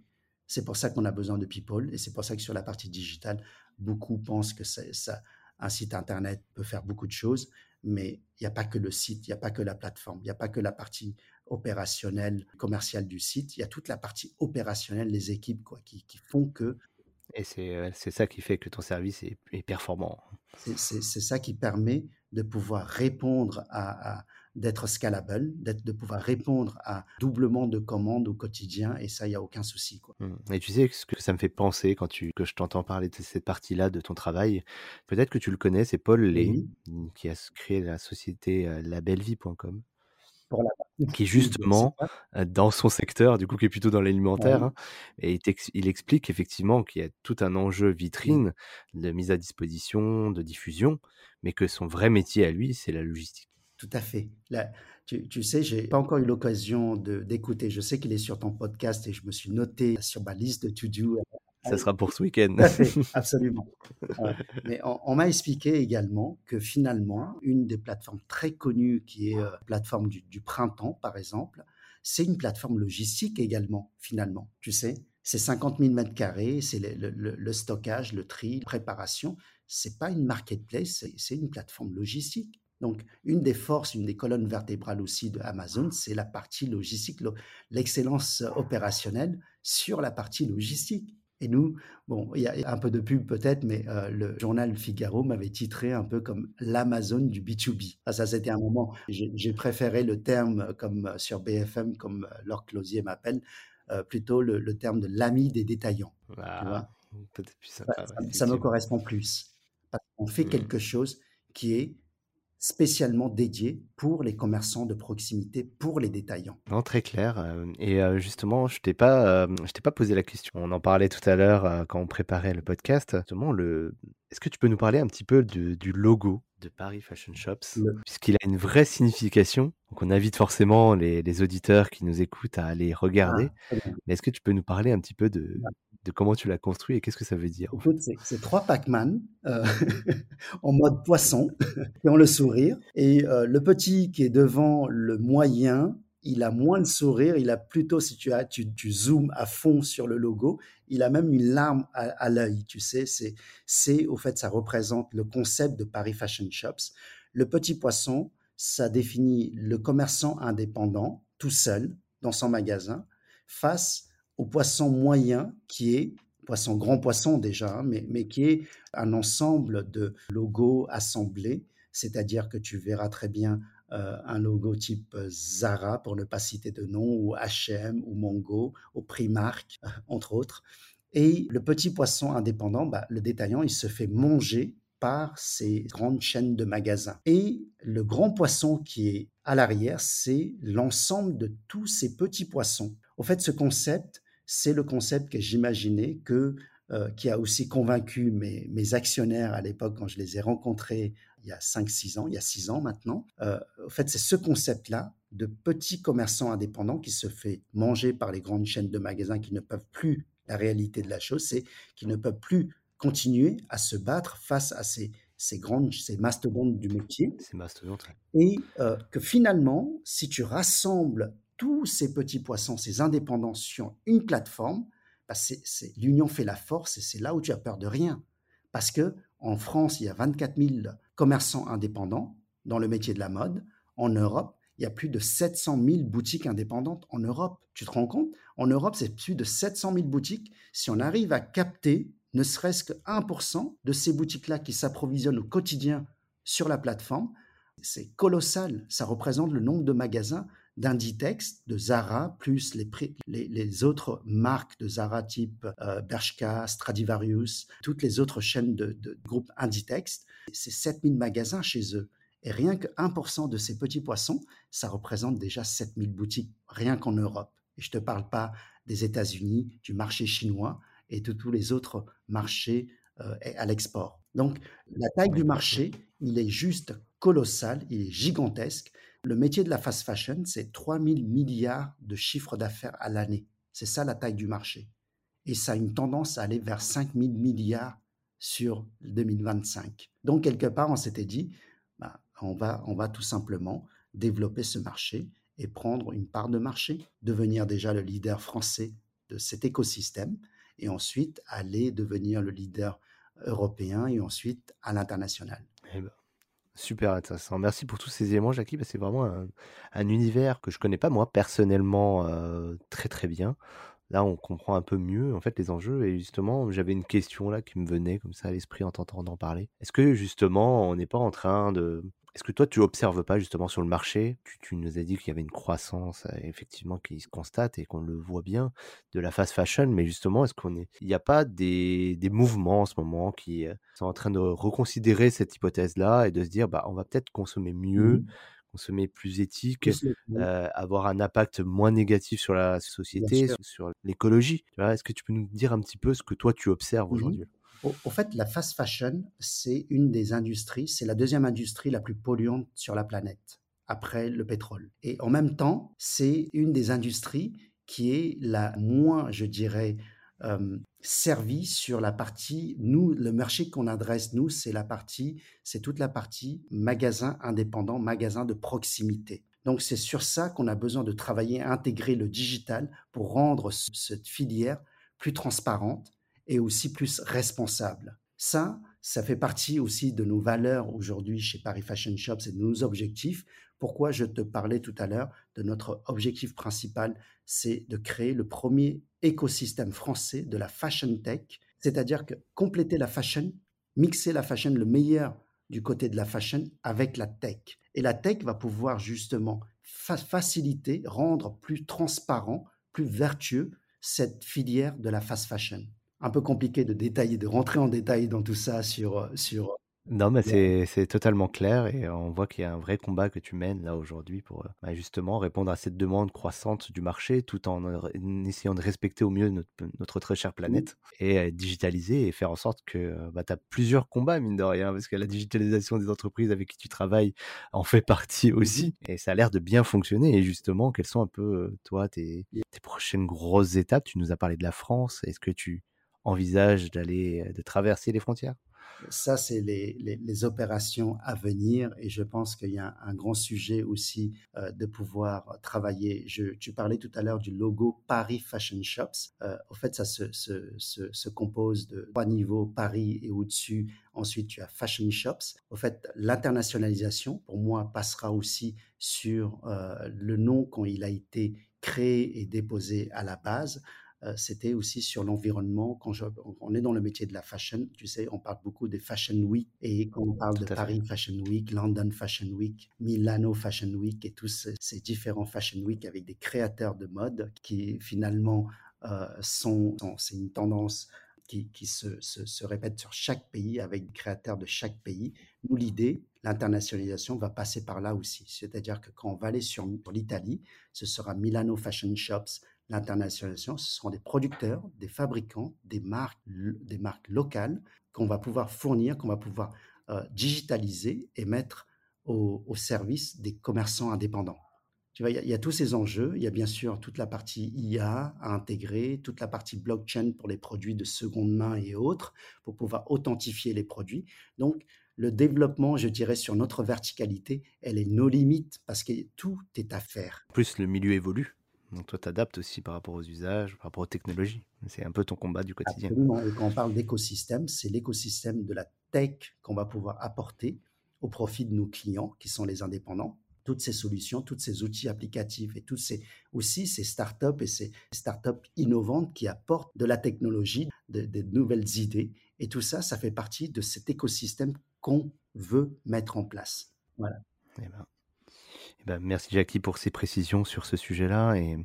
C'est pour ça qu'on a besoin de People et c'est pour ça que sur la partie digitale, beaucoup pensent que ça, un site internet peut faire beaucoup de choses, mais il n'y a pas que le site, il n'y a pas que la plateforme, il n'y a pas que la partie opérationnelle, commerciale du site, il y a toute la partie opérationnelle, les équipes quoi, qui, qui font que et c'est ça qui fait que ton service est, performant. C'est ça qui permet de pouvoir répondre à, d'être scalable, de pouvoir répondre à doublement de commandes au quotidien, et ça, il n'y a aucun souci. Quoi. Mmh. Et tu sais ce que ça me fait penser quand tu, que je t'entends parler de cette partie-là de ton travail. Peut-être que tu le connais, c'est Paul Lay, qui a créé la société labellevie.com qui justement dans son secteur, du coup qui est plutôt dans l'alimentaire, hein, et il, explique effectivement qu'il y a tout un enjeu vitrine de mise à disposition, de diffusion, mais que son vrai métier à lui, c'est la logistique. Tout à fait. Là, tu, tu sais, j'ai pas encore eu l'occasion d'écouter. Je sais qu'il est sur ton podcast et je me suis noté sur ma liste de to-do ça sera pour ce week-end. [LAUGHS] Absolument. mais on, m'a expliqué également que finalement, une des plateformes très connues, qui est la euh, plateforme du, printemps, par exemple, c'est une plateforme logistique également, finalement. Tu sais, c'est 50 000 mètres carrés, c'est le, stockage, le tri, la préparation. C'est pas une marketplace, c'est une plateforme logistique. Donc, une des forces, une des colonnes vertébrales aussi de Amazon, c'est la partie logistique, l'excellence opérationnelle sur la partie logistique. Et nous, bon, il y a un peu de pub peut-être, mais euh, le journal Figaro m'avait titré un peu comme l'Amazon du B2B. Ah, ça, c'était un moment, j'ai préféré le terme comme euh, sur BFM, comme euh, Laure Closier m'appelle, plutôt le, terme de l'ami des détaillants. Ah, ça, me correspond plus. On fait mmh. quelque chose qui est spécialement dédié pour les commerçants de proximité, pour les détaillants. Non, très clair. Euh, et euh, justement, je t'ai pas, euh, je t'ai pas posé la question. On en parlait tout à l'heure quand on préparait le podcast. Justement, le, est-ce que tu peux nous parler un petit peu du logo de Paris Fashion Shops, puisqu'il a une vraie signification. Donc on invite forcément les, auditeurs qui nous écoutent à aller regarder. Ah, Mais est-ce que tu peux nous parler un petit peu de, de comment tu l'as construit et qu'est-ce que ça veut dire c'est trois Pac-Man euh, [LAUGHS] [LAUGHS] en mode poisson [LAUGHS] qui ont le sourire. Et euh, le petit qui est devant le moyen, il a moins de sourire, il a plutôt, si tu, as, tu, tu zoomes à fond sur le logo, il a même une larme à, l'œil, tu sais, c'est, c'est, au fait, ça représente le concept de Paris Fashion Shops. Le petit poisson, ça définit le commerçant indépendant, tout seul, dans son magasin, face au poisson moyen qui est poisson grand poisson déjà, hein, mais, mais qui est un ensemble de logos assemblés, c'est-à-dire que tu verras très bien euh, un logo type Zara, pour ne pas citer de nom, ou H&M, ou Mongo, ou Primark, euh, entre autres. Et le petit poisson indépendant, bah, le détaillant, il se fait manger par ces grandes chaînes de magasins. Et le grand poisson qui est à l'arrière, c'est l'ensemble de tous ces petits poissons. Au fait, ce concept, c'est le concept que j'imaginais que euh, qui a aussi convaincu mes, mes actionnaires à l'époque quand je les ai rencontrés il y a 5-6 ans, il y a 6 ans maintenant. Euh, en fait, c'est ce concept-là de petits commerçants indépendants qui se fait manger par les grandes chaînes de magasins qui ne peuvent plus, la réalité de la chose, c'est qu'ils ne peuvent plus continuer à se battre face à ces, ces grandes, ces mastodontes du métier. Ces mastodontes. Et euh, que finalement, si tu rassembles tous ces petits poissons, ces indépendants sur une plateforme, bah l'union fait la force et c'est là où tu as peur de rien. Parce que en France, il y a 24 000 commerçants indépendants dans le métier de la mode. En Europe, il y a plus de 700 000 boutiques indépendantes en Europe. Tu te rends compte? En Europe, c'est plus de 700 000 boutiques. Si on arrive à capter ne serait-ce que 1% de ces boutiques-là qui s'approvisionnent au quotidien sur la plateforme, c'est colossal. Ça représente le nombre de magasins d'Inditex, de Zara, plus les, les, autres marques de Zara type euh, Bershka, Stradivarius, toutes les autres chaînes de, de groupe Inditex. C'est 7000 magasins chez eux. Et rien que 1% de ces petits poissons, ça représente déjà 7000 boutiques, rien qu'en Europe. Et je ne te parle pas des États-Unis, du marché chinois et de tous les autres marchés euh, à l'export. Donc, la taille du marché, il est juste colossal, il est gigantesque. Le métier de la fast fashion, c'est 3 000 milliards de chiffres d'affaires à l'année. C'est ça la taille du marché. Et ça a une tendance à aller vers 5 000 milliards sur 2025. Donc, quelque part, on s'était dit, bah, on, va, on va tout simplement développer ce marché et prendre une part de marché, devenir déjà le leader français de cet écosystème et ensuite aller devenir le leader européen et ensuite à l'international. Eh ben, Super intéressant. Merci pour tous ces éléments, Jackie. c'est vraiment un, univers que je connais pas moi personnellement euh, très très bien. Là, on comprend un peu mieux en fait les enjeux. Et justement, j'avais une question là qui me venait comme ça à l'esprit en t'entendant parler. Est-ce que justement, on n'est pas en train de est-ce que toi, tu observes pas justement sur le marché tu, nous as dit qu'il y avait une croissance euh, effectivement qui se constate et qu'on le voit bien de la fast fashion, mais justement, est-ce qu'on est, il n'y a pas des, des, mouvements en ce moment qui euh, sont en train de reconsidérer cette hypothèse-là et de se dire, bah, on va peut-être consommer mieux, mmh. consommer plus éthique, euh, avoir un impact moins négatif sur la société, sur l'écologie? Est-ce que tu peux nous dire un petit peu ce que toi tu observes mmh aujourd'hui? Au, fait, la fast fashion, c'est une des industries, c'est la deuxième industrie la plus polluante sur la planète, après le pétrole. Et en même temps, c'est une des industries qui est la moins, je dirais, euh, servie sur la partie, nous, le marché qu'on adresse, nous, c'est la partie, c'est toute la partie magasin indépendant, magasin de proximité. Donc c'est sur ça qu'on a besoin de travailler, intégrer le digital pour rendre cette filière plus transparente et aussi plus responsable. Ça, ça fait partie aussi de nos valeurs aujourd'hui chez Paris Fashion Shops et de nos objectifs. Pourquoi je te parlais tout à l'heure de notre objectif principal, c'est de créer le premier écosystème français de la fashion tech, c'est-à-dire que compléter la fashion, mixer la fashion, le meilleur du côté de la fashion avec la tech. Et la tech va pouvoir justement faciliter, rendre plus transparent, plus vertueux cette filière de la fast fashion un peu compliqué de détailler, de rentrer en détail dans tout ça sur, euh, sur non, mais c'est c'est totalement clair et on voit qu'il y a un vrai combat que tu mènes là aujourd'hui pour euh, bah, justement répondre à cette demande croissante du marché tout en, essayant de respecter au mieux notre, notre très chère planète et euh, digitaliser et faire en sorte que bah, tu as plusieurs combats, mine de rien, parce que la digitalisation des entreprises avec qui tu travailles [LAUGHS] en fait partie aussi et ça a l'air de bien fonctionner. Et justement, quelles sont un peu, toi, tes, tes prochaines grosses étapes? Tu nous as parlé de la France. Est-ce que tu envisages d'aller, de traverser les frontières? Ça, c'est les, opérations à venir et je pense qu'il y a un, grand sujet aussi euh, de pouvoir travailler. tu parlais tout à l'heure du logo Paris Fashion Shops. Euh, au fait, ça se, compose de trois niveaux, Paris et au-dessus. Ensuite, tu as Fashion Shops. Au fait, l'internationalisation, pour moi, passera aussi sur euh, le nom quand il a été créé et déposé à la base. Euh, c'était aussi sur l'environnement. Quand on est dans le métier de la fashion, tu sais, on parle beaucoup des Fashion Week. Et quand on parle de Paris Fashion Week, London Fashion Week, Milano Fashion Week et tous ces, différents Fashion Week avec des créateurs de mode qui finalement euh, sont, c'est une tendance qui, se, se, répète sur chaque pays avec des créateurs de chaque pays. Nous, l'idée, l'internationalisation va passer par là aussi. C'est-à-dire que quand on va aller sur l'Italie, ce sera Milano Fashion Shops, L'internationalisation, ce seront des producteurs, des fabricants, des marques, des marques locales qu'on va pouvoir fournir, qu'on va pouvoir euh, digitaliser et mettre au, service des commerçants indépendants. Tu vois, il y, a tous ces enjeux. Il y a bien sûr toute la partie IA à intégrer, toute la partie blockchain pour les produits de seconde main et autres, pour pouvoir authentifier les produits. Donc, le développement, je dirais, sur notre verticalité, elle est nos limites parce que tout est à faire. Plus le milieu évolue. Donc toi, tu adaptes aussi par rapport aux usages, par rapport aux technologies. C'est un peu ton combat du quotidien. Absolument. Et quand on parle d'écosystème, c'est l'écosystème de la tech qu'on va pouvoir apporter au profit de nos clients, qui sont les indépendants. Toutes ces solutions, tous ces outils applicatifs et tous ces aussi ces startups et ces startups innovantes qui apportent de la technologie, de, nouvelles idées. Et tout ça, ça fait partie de cet écosystème qu'on veut mettre en place. Voilà. Eh ben, eh ben, merci Jackie pour ces précisions sur ce sujet-là et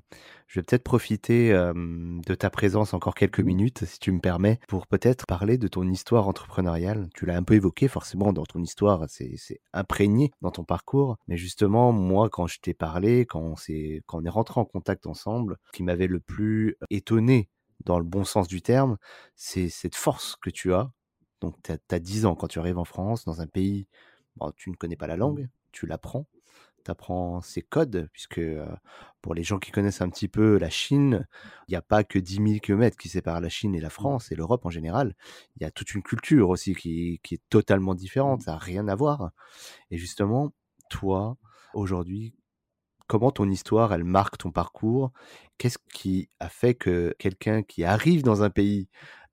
je vais peut-être profiter de ta présence encore quelques minutes, si tu me permets, pour peut-être parler de ton histoire entrepreneuriale. Tu l'as un peu évoqué forcément dans ton histoire, c'est imprégné dans ton parcours, mais justement moi quand je t'ai parlé, quand on, est, quand on est rentré en contact ensemble, ce qui m'avait le plus étonné dans le bon sens du terme, c'est cette force que tu as. Donc tu as, 10 ans quand tu arrives en France, dans un pays, bon, tu ne connais pas la langue, tu l'apprends tu apprends ces codes, puisque pour les gens qui connaissent un petit peu la Chine, il n'y a pas que 10 000 km qui séparent la Chine et la mmh. France et l'Europe en général. Il y a toute une culture aussi qui, qui est totalement différente, mmh. ça n'a rien à voir. Et justement, toi, aujourd'hui, comment ton histoire, elle marque ton parcours? Qu'est-ce qui a fait que quelqu'un qui arrive dans un pays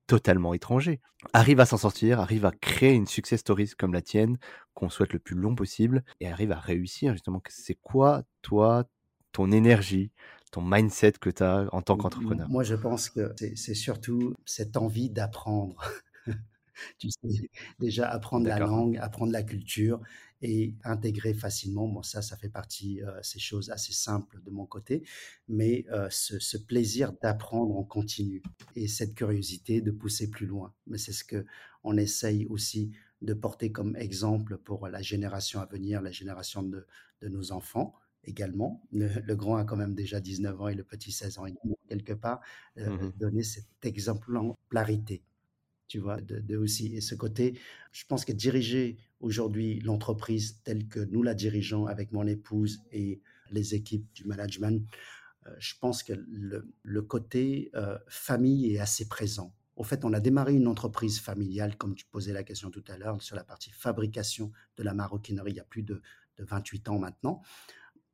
totalement étranger, arrive à s'en sortir, arrive à créer une success story comme la tienne, qu'on souhaite le plus long possible, et arrive à réussir justement. C'est quoi, toi, ton énergie, ton mindset que tu as en tant qu'entrepreneur? Moi, je pense que c'est surtout cette envie d'apprendre. [LAUGHS] tu sais, déjà apprendre la langue, apprendre la culture et intégrer facilement. Bon, ça, ça fait partie, euh, ces choses assez simples de mon côté, mais euh, ce, plaisir d'apprendre en continu et cette curiosité de pousser plus loin. Mais c'est ce que on essaye aussi de porter comme exemple pour la génération à venir, la génération de, de nos enfants également. Le, grand a quand même déjà 19 ans et le petit 16 ans. Et quelque part, euh, mmh donner cette exemplarité tu vois, de, aussi. Et ce côté, je pense que diriger aujourd'hui l'entreprise telle que nous la dirigeons avec mon épouse et les équipes du management, euh, je pense que le, côté euh, famille est assez présent. Au fait, on a démarré une entreprise familiale, comme tu posais la question tout à l'heure, sur la partie fabrication de la maroquinerie il y a plus de, de 28 ans maintenant.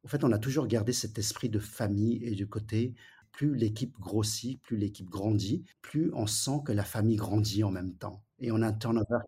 En fait, on a toujours gardé cet esprit de famille et du côté plus l'équipe grossit, plus l'équipe grandit, plus on sent que la famille grandit en même temps. Et on a un turnover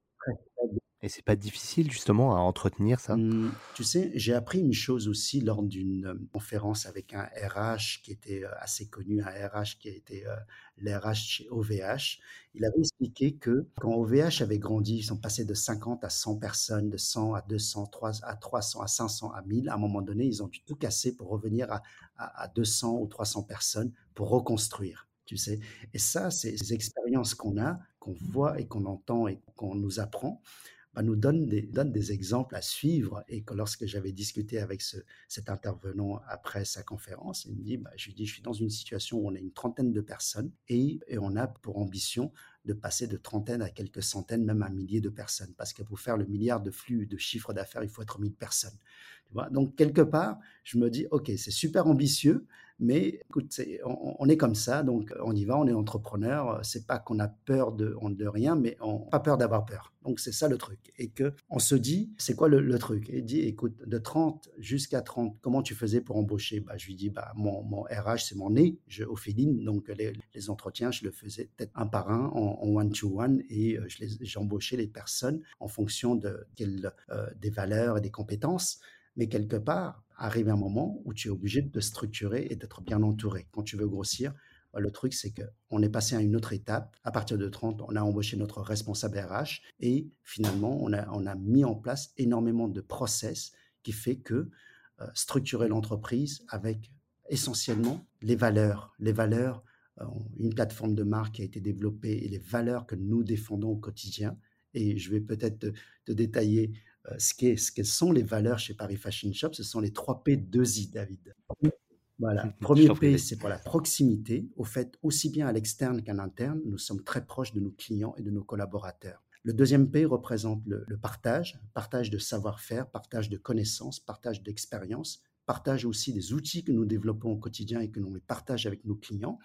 et c'est pas difficile justement à entretenir ça mmh, Tu sais, j'ai appris une chose aussi lors d'une euh, conférence avec un RH qui était euh, assez connu, un RH qui été euh, l'RH chez OVH. Il avait expliqué que quand OVH avait grandi, ils sont passés de 50 à 100 personnes, de 100 à 200, 3, à 300, à 500, à 1000. À un moment donné, ils ont dû tout casser pour revenir à, à, à 200 ou 300 personnes pour reconstruire tu sais. Et ça, c'est ces expériences qu'on a, qu'on voit et qu'on entend et qu'on nous apprend. Bah, nous donne des, donne des exemples à suivre. Et que lorsque j'avais discuté avec ce, cet intervenant après sa conférence, il me dit, bah, je lui dis, je suis dans une situation où on a une trentaine de personnes et, et on a pour ambition de passer de trentaine à quelques centaines, même un millier de personnes. Parce que pour faire le milliard de flux de chiffre d'affaires, il faut être 1000 personnes. Tu vois? Donc, quelque part, je me dis, OK, c'est super ambitieux, mais écoute, on, est comme ça, donc on y va, on est entrepreneur. C'est pas qu'on a peur de, rien, mais on pas peur d'avoir peur. Donc c'est ça le truc. Et que on se dit, c'est quoi le, truc? Et dit, écoute, de 30 jusqu'à 30, comment tu faisais pour embaucher? Bah, Je lui dis, bah, mon, RH, c'est mon nez, je, au feeling, donc les, les, entretiens, je le faisais peut-être un par un, en one-to-one, et euh, j'embauchais les personnes en fonction de, euh, des valeurs et des compétences. Mais quelque part, arrive un moment où tu es obligé de structurer et d'être bien entouré. Quand tu veux grossir, bah, le truc, c'est qu'on est passé à une autre étape. À partir de 30, on a embauché notre responsable RH et finalement, on a, on a mis en place énormément de process qui fait que euh, structurer l'entreprise avec essentiellement les valeurs. Les valeurs, euh, une plateforme de marque qui a été développée et les valeurs que nous défendons au quotidien. Et je vais peut-être te détailler euh, ce, que sont les valeurs chez Paris Fashion Shop, ce sont les 3 P 2I, David. Voilà. [LAUGHS] Premier P, c'est pour la proximité. Au fait, aussi bien à l'externe qu'à l'interne, nous sommes très proches de nos clients et de nos collaborateurs. Le deuxième P représente le, le partage, partage de savoir-faire, partage de connaissances, partage d'expérience, partage aussi des outils que nous développons au quotidien et que nous les partageons avec nos clients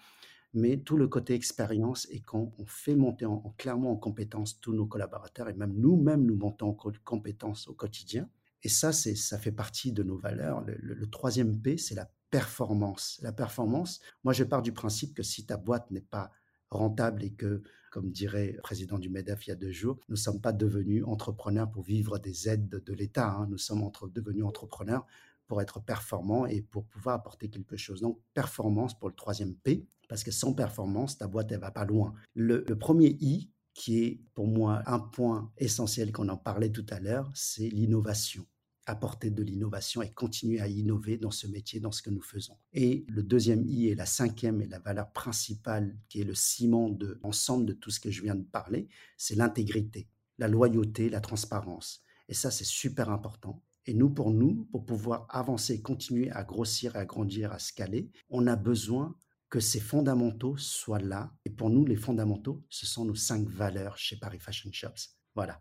mais tout le côté expérience et quand on fait monter en, clairement en compétence tous nos collaborateurs et même nous-mêmes nous montons en compétence au quotidien. Et ça, c'est, ça fait partie de nos valeurs. Le, troisième P, c'est la performance. La performance, moi, je pars du principe que si ta boîte n'est pas rentable et que, comme dirait le président du MEDEF il y a deux jours, nous ne sommes pas devenus entrepreneurs pour vivre des aides de l'État. Hein. Nous sommes devenus entrepreneurs pour être performants et pour pouvoir apporter quelque chose. Donc, performance pour le troisième P parce que sans performance, ta boîte, elle va pas loin. Le, premier I, qui est pour moi un point essentiel qu'on en parlait tout à l'heure, c'est l'innovation apporter de l'innovation et continuer à innover dans ce métier, dans ce que nous faisons. Et le deuxième I et la cinquième et la valeur principale qui est le ciment de l'ensemble de tout ce que je viens de parler, c'est l'intégrité, la loyauté, la transparence. Et ça, c'est super important. Et nous, pour nous, pour pouvoir avancer, continuer à grossir, à grandir, à scaler, on a besoin que ces fondamentaux soient là. Et pour nous, les fondamentaux, ce sont nos cinq valeurs chez Paris Fashion Shops. Voilà.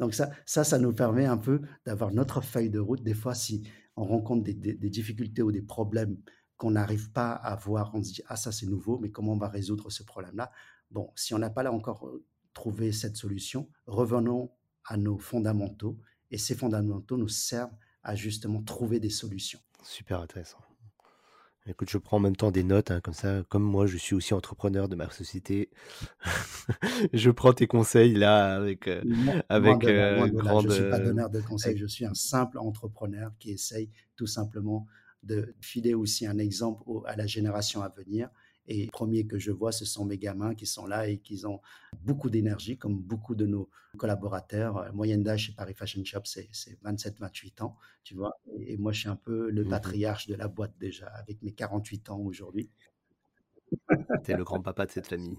Donc ça, ça, ça nous permet un peu d'avoir notre feuille de route. Des fois, si on rencontre des, des, difficultés ou des problèmes qu'on n'arrive pas à voir, on se dit, ah ça c'est nouveau, mais comment on va résoudre ce problème-là? Bon, si on n'a pas là encore euh, trouvé cette solution, revenons à nos fondamentaux. Et ces fondamentaux nous servent à justement trouver des solutions. Super intéressant. Écoute, je prends en même temps des notes, hein, comme ça, comme moi, je suis aussi entrepreneur de ma société. [LAUGHS] je prends tes conseils là avec euh, avec euh, grande. Je suis pas donneur de conseils, je suis un simple entrepreneur qui essaye tout simplement de filer aussi un exemple à la génération à venir et les premiers que je vois, ce sont mes gamins qui sont là et qui ont beaucoup d'énergie, comme beaucoup de nos collaborateurs. La euh, moyenne d'âge chez Paris Fashion Shop, c'est 27-28 ans, tu vois. Et, moi, je suis un peu le mmh patriarche de la boîte déjà, avec mes 48 ans aujourd'hui. T'es le grand-papa de cette famille.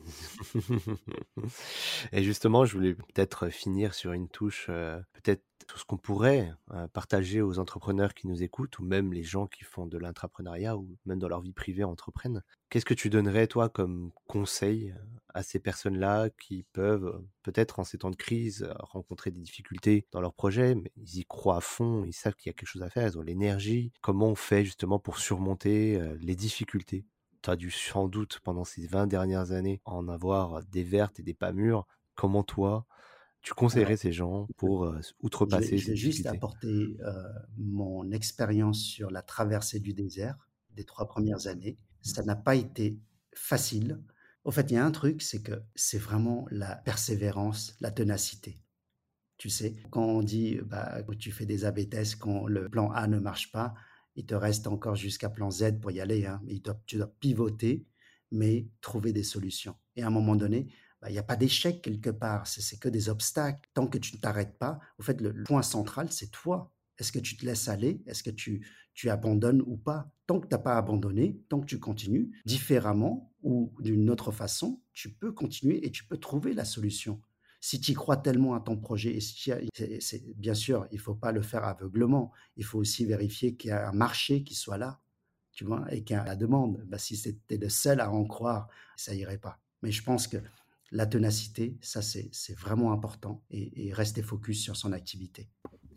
[LAUGHS] Et justement, je voulais peut-être finir sur une touche, euh, peut-être tout ce qu'on pourrait euh, partager aux entrepreneurs qui nous écoutent, ou même les gens qui font de l'intrapreneuriat, ou même dans leur vie privée entreprennent. Qu'est-ce que tu donnerais, toi, comme conseil à ces personnes-là qui peuvent, peut-être en ces temps de crise, rencontrer des difficultés dans leur projet, mais ils y croient à fond, ils savent qu'il y a quelque chose à faire, ils ont l'énergie? Comment on fait justement pour surmonter euh, les difficultés? Tu as dû sans doute pendant ces 20 dernières années en avoir des vertes et des pas mûres. Comment toi, tu conseillerais ces gens pour euh, outrepasser Je vais juste apporter euh, mon expérience sur la traversée du désert des trois premières années. Ça n'a pas été facile. Au fait, il y a un truc, c'est que c'est vraiment la persévérance, la ténacité. Tu sais, quand on dit bah, que tu fais des AB tests, quand le plan A ne marche pas, il te reste encore jusqu'à plan Z pour y aller. Hein, mais tu dois pivoter, mais trouver des solutions. Et à un moment donné, il n'y a pas d'échec quelque part, c'est que des obstacles. Tant que tu ne t'arrêtes pas, au fait, le, point central, c'est toi. Est-ce que tu te laisses aller? Est-ce que tu, tu abandonnes ou pas? Tant que tu n'as pas abandonné, tant que tu continues différemment ou d'une autre façon, tu peux continuer et tu peux trouver la solution. Si tu crois tellement à ton projet, et bien sûr, il faut pas le faire aveuglement, il faut aussi vérifier qu'il y a un marché qui soit là, tu vois, et qu'il y a la demande. Bah, si c'était le seul à en croire, ça irait pas. Mais je pense que la ténacité, ça c'est vraiment important et, rester focus sur son activité.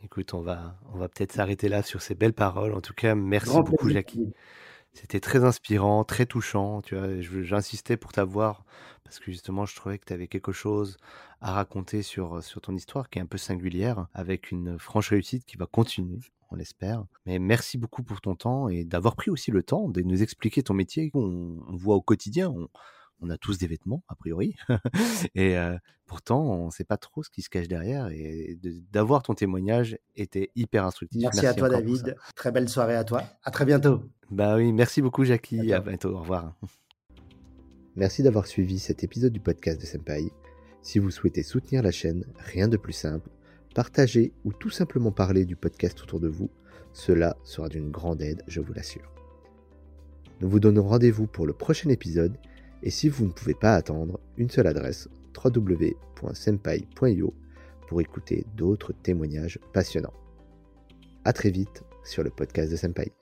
Écoute, on va, on va peut-être s'arrêter là sur ces belles paroles. En tout cas, merci beaucoup, Jackie. C'était très inspirant, très touchant. Tu vois, j'insistais pour t'avoir parce que justement, je trouvais que tu avais quelque chose à raconter sur, sur ton histoire qui est un peu singulière, avec une franche réussite qui va continuer, on l'espère. Mais merci beaucoup pour ton temps et d'avoir pris aussi le temps de nous expliquer ton métier qu'on on voit au quotidien on a tous des vêtements, a priori. [LAUGHS] et pourtant, on ne sait pas trop ce qui se cache derrière. Et d'avoir ton témoignage était hyper instructif. Merci, à toi, David. Très belle soirée à toi. À très bientôt. Bah oui, merci beaucoup, Jackie. À, bientôt. Au revoir. Merci d'avoir suivi cet épisode du podcast de Senpai. Si vous souhaitez soutenir la chaîne, rien de plus simple. Partager ou tout simplement parler du podcast autour de vous. Cela sera d'une grande aide, je vous l'assure. Nous vous donnons rendez-vous pour le prochain épisode et si vous ne pouvez pas attendre, une seule adresse www.senpai.io pour écouter d'autres témoignages passionnants. A très vite sur le podcast de Senpai.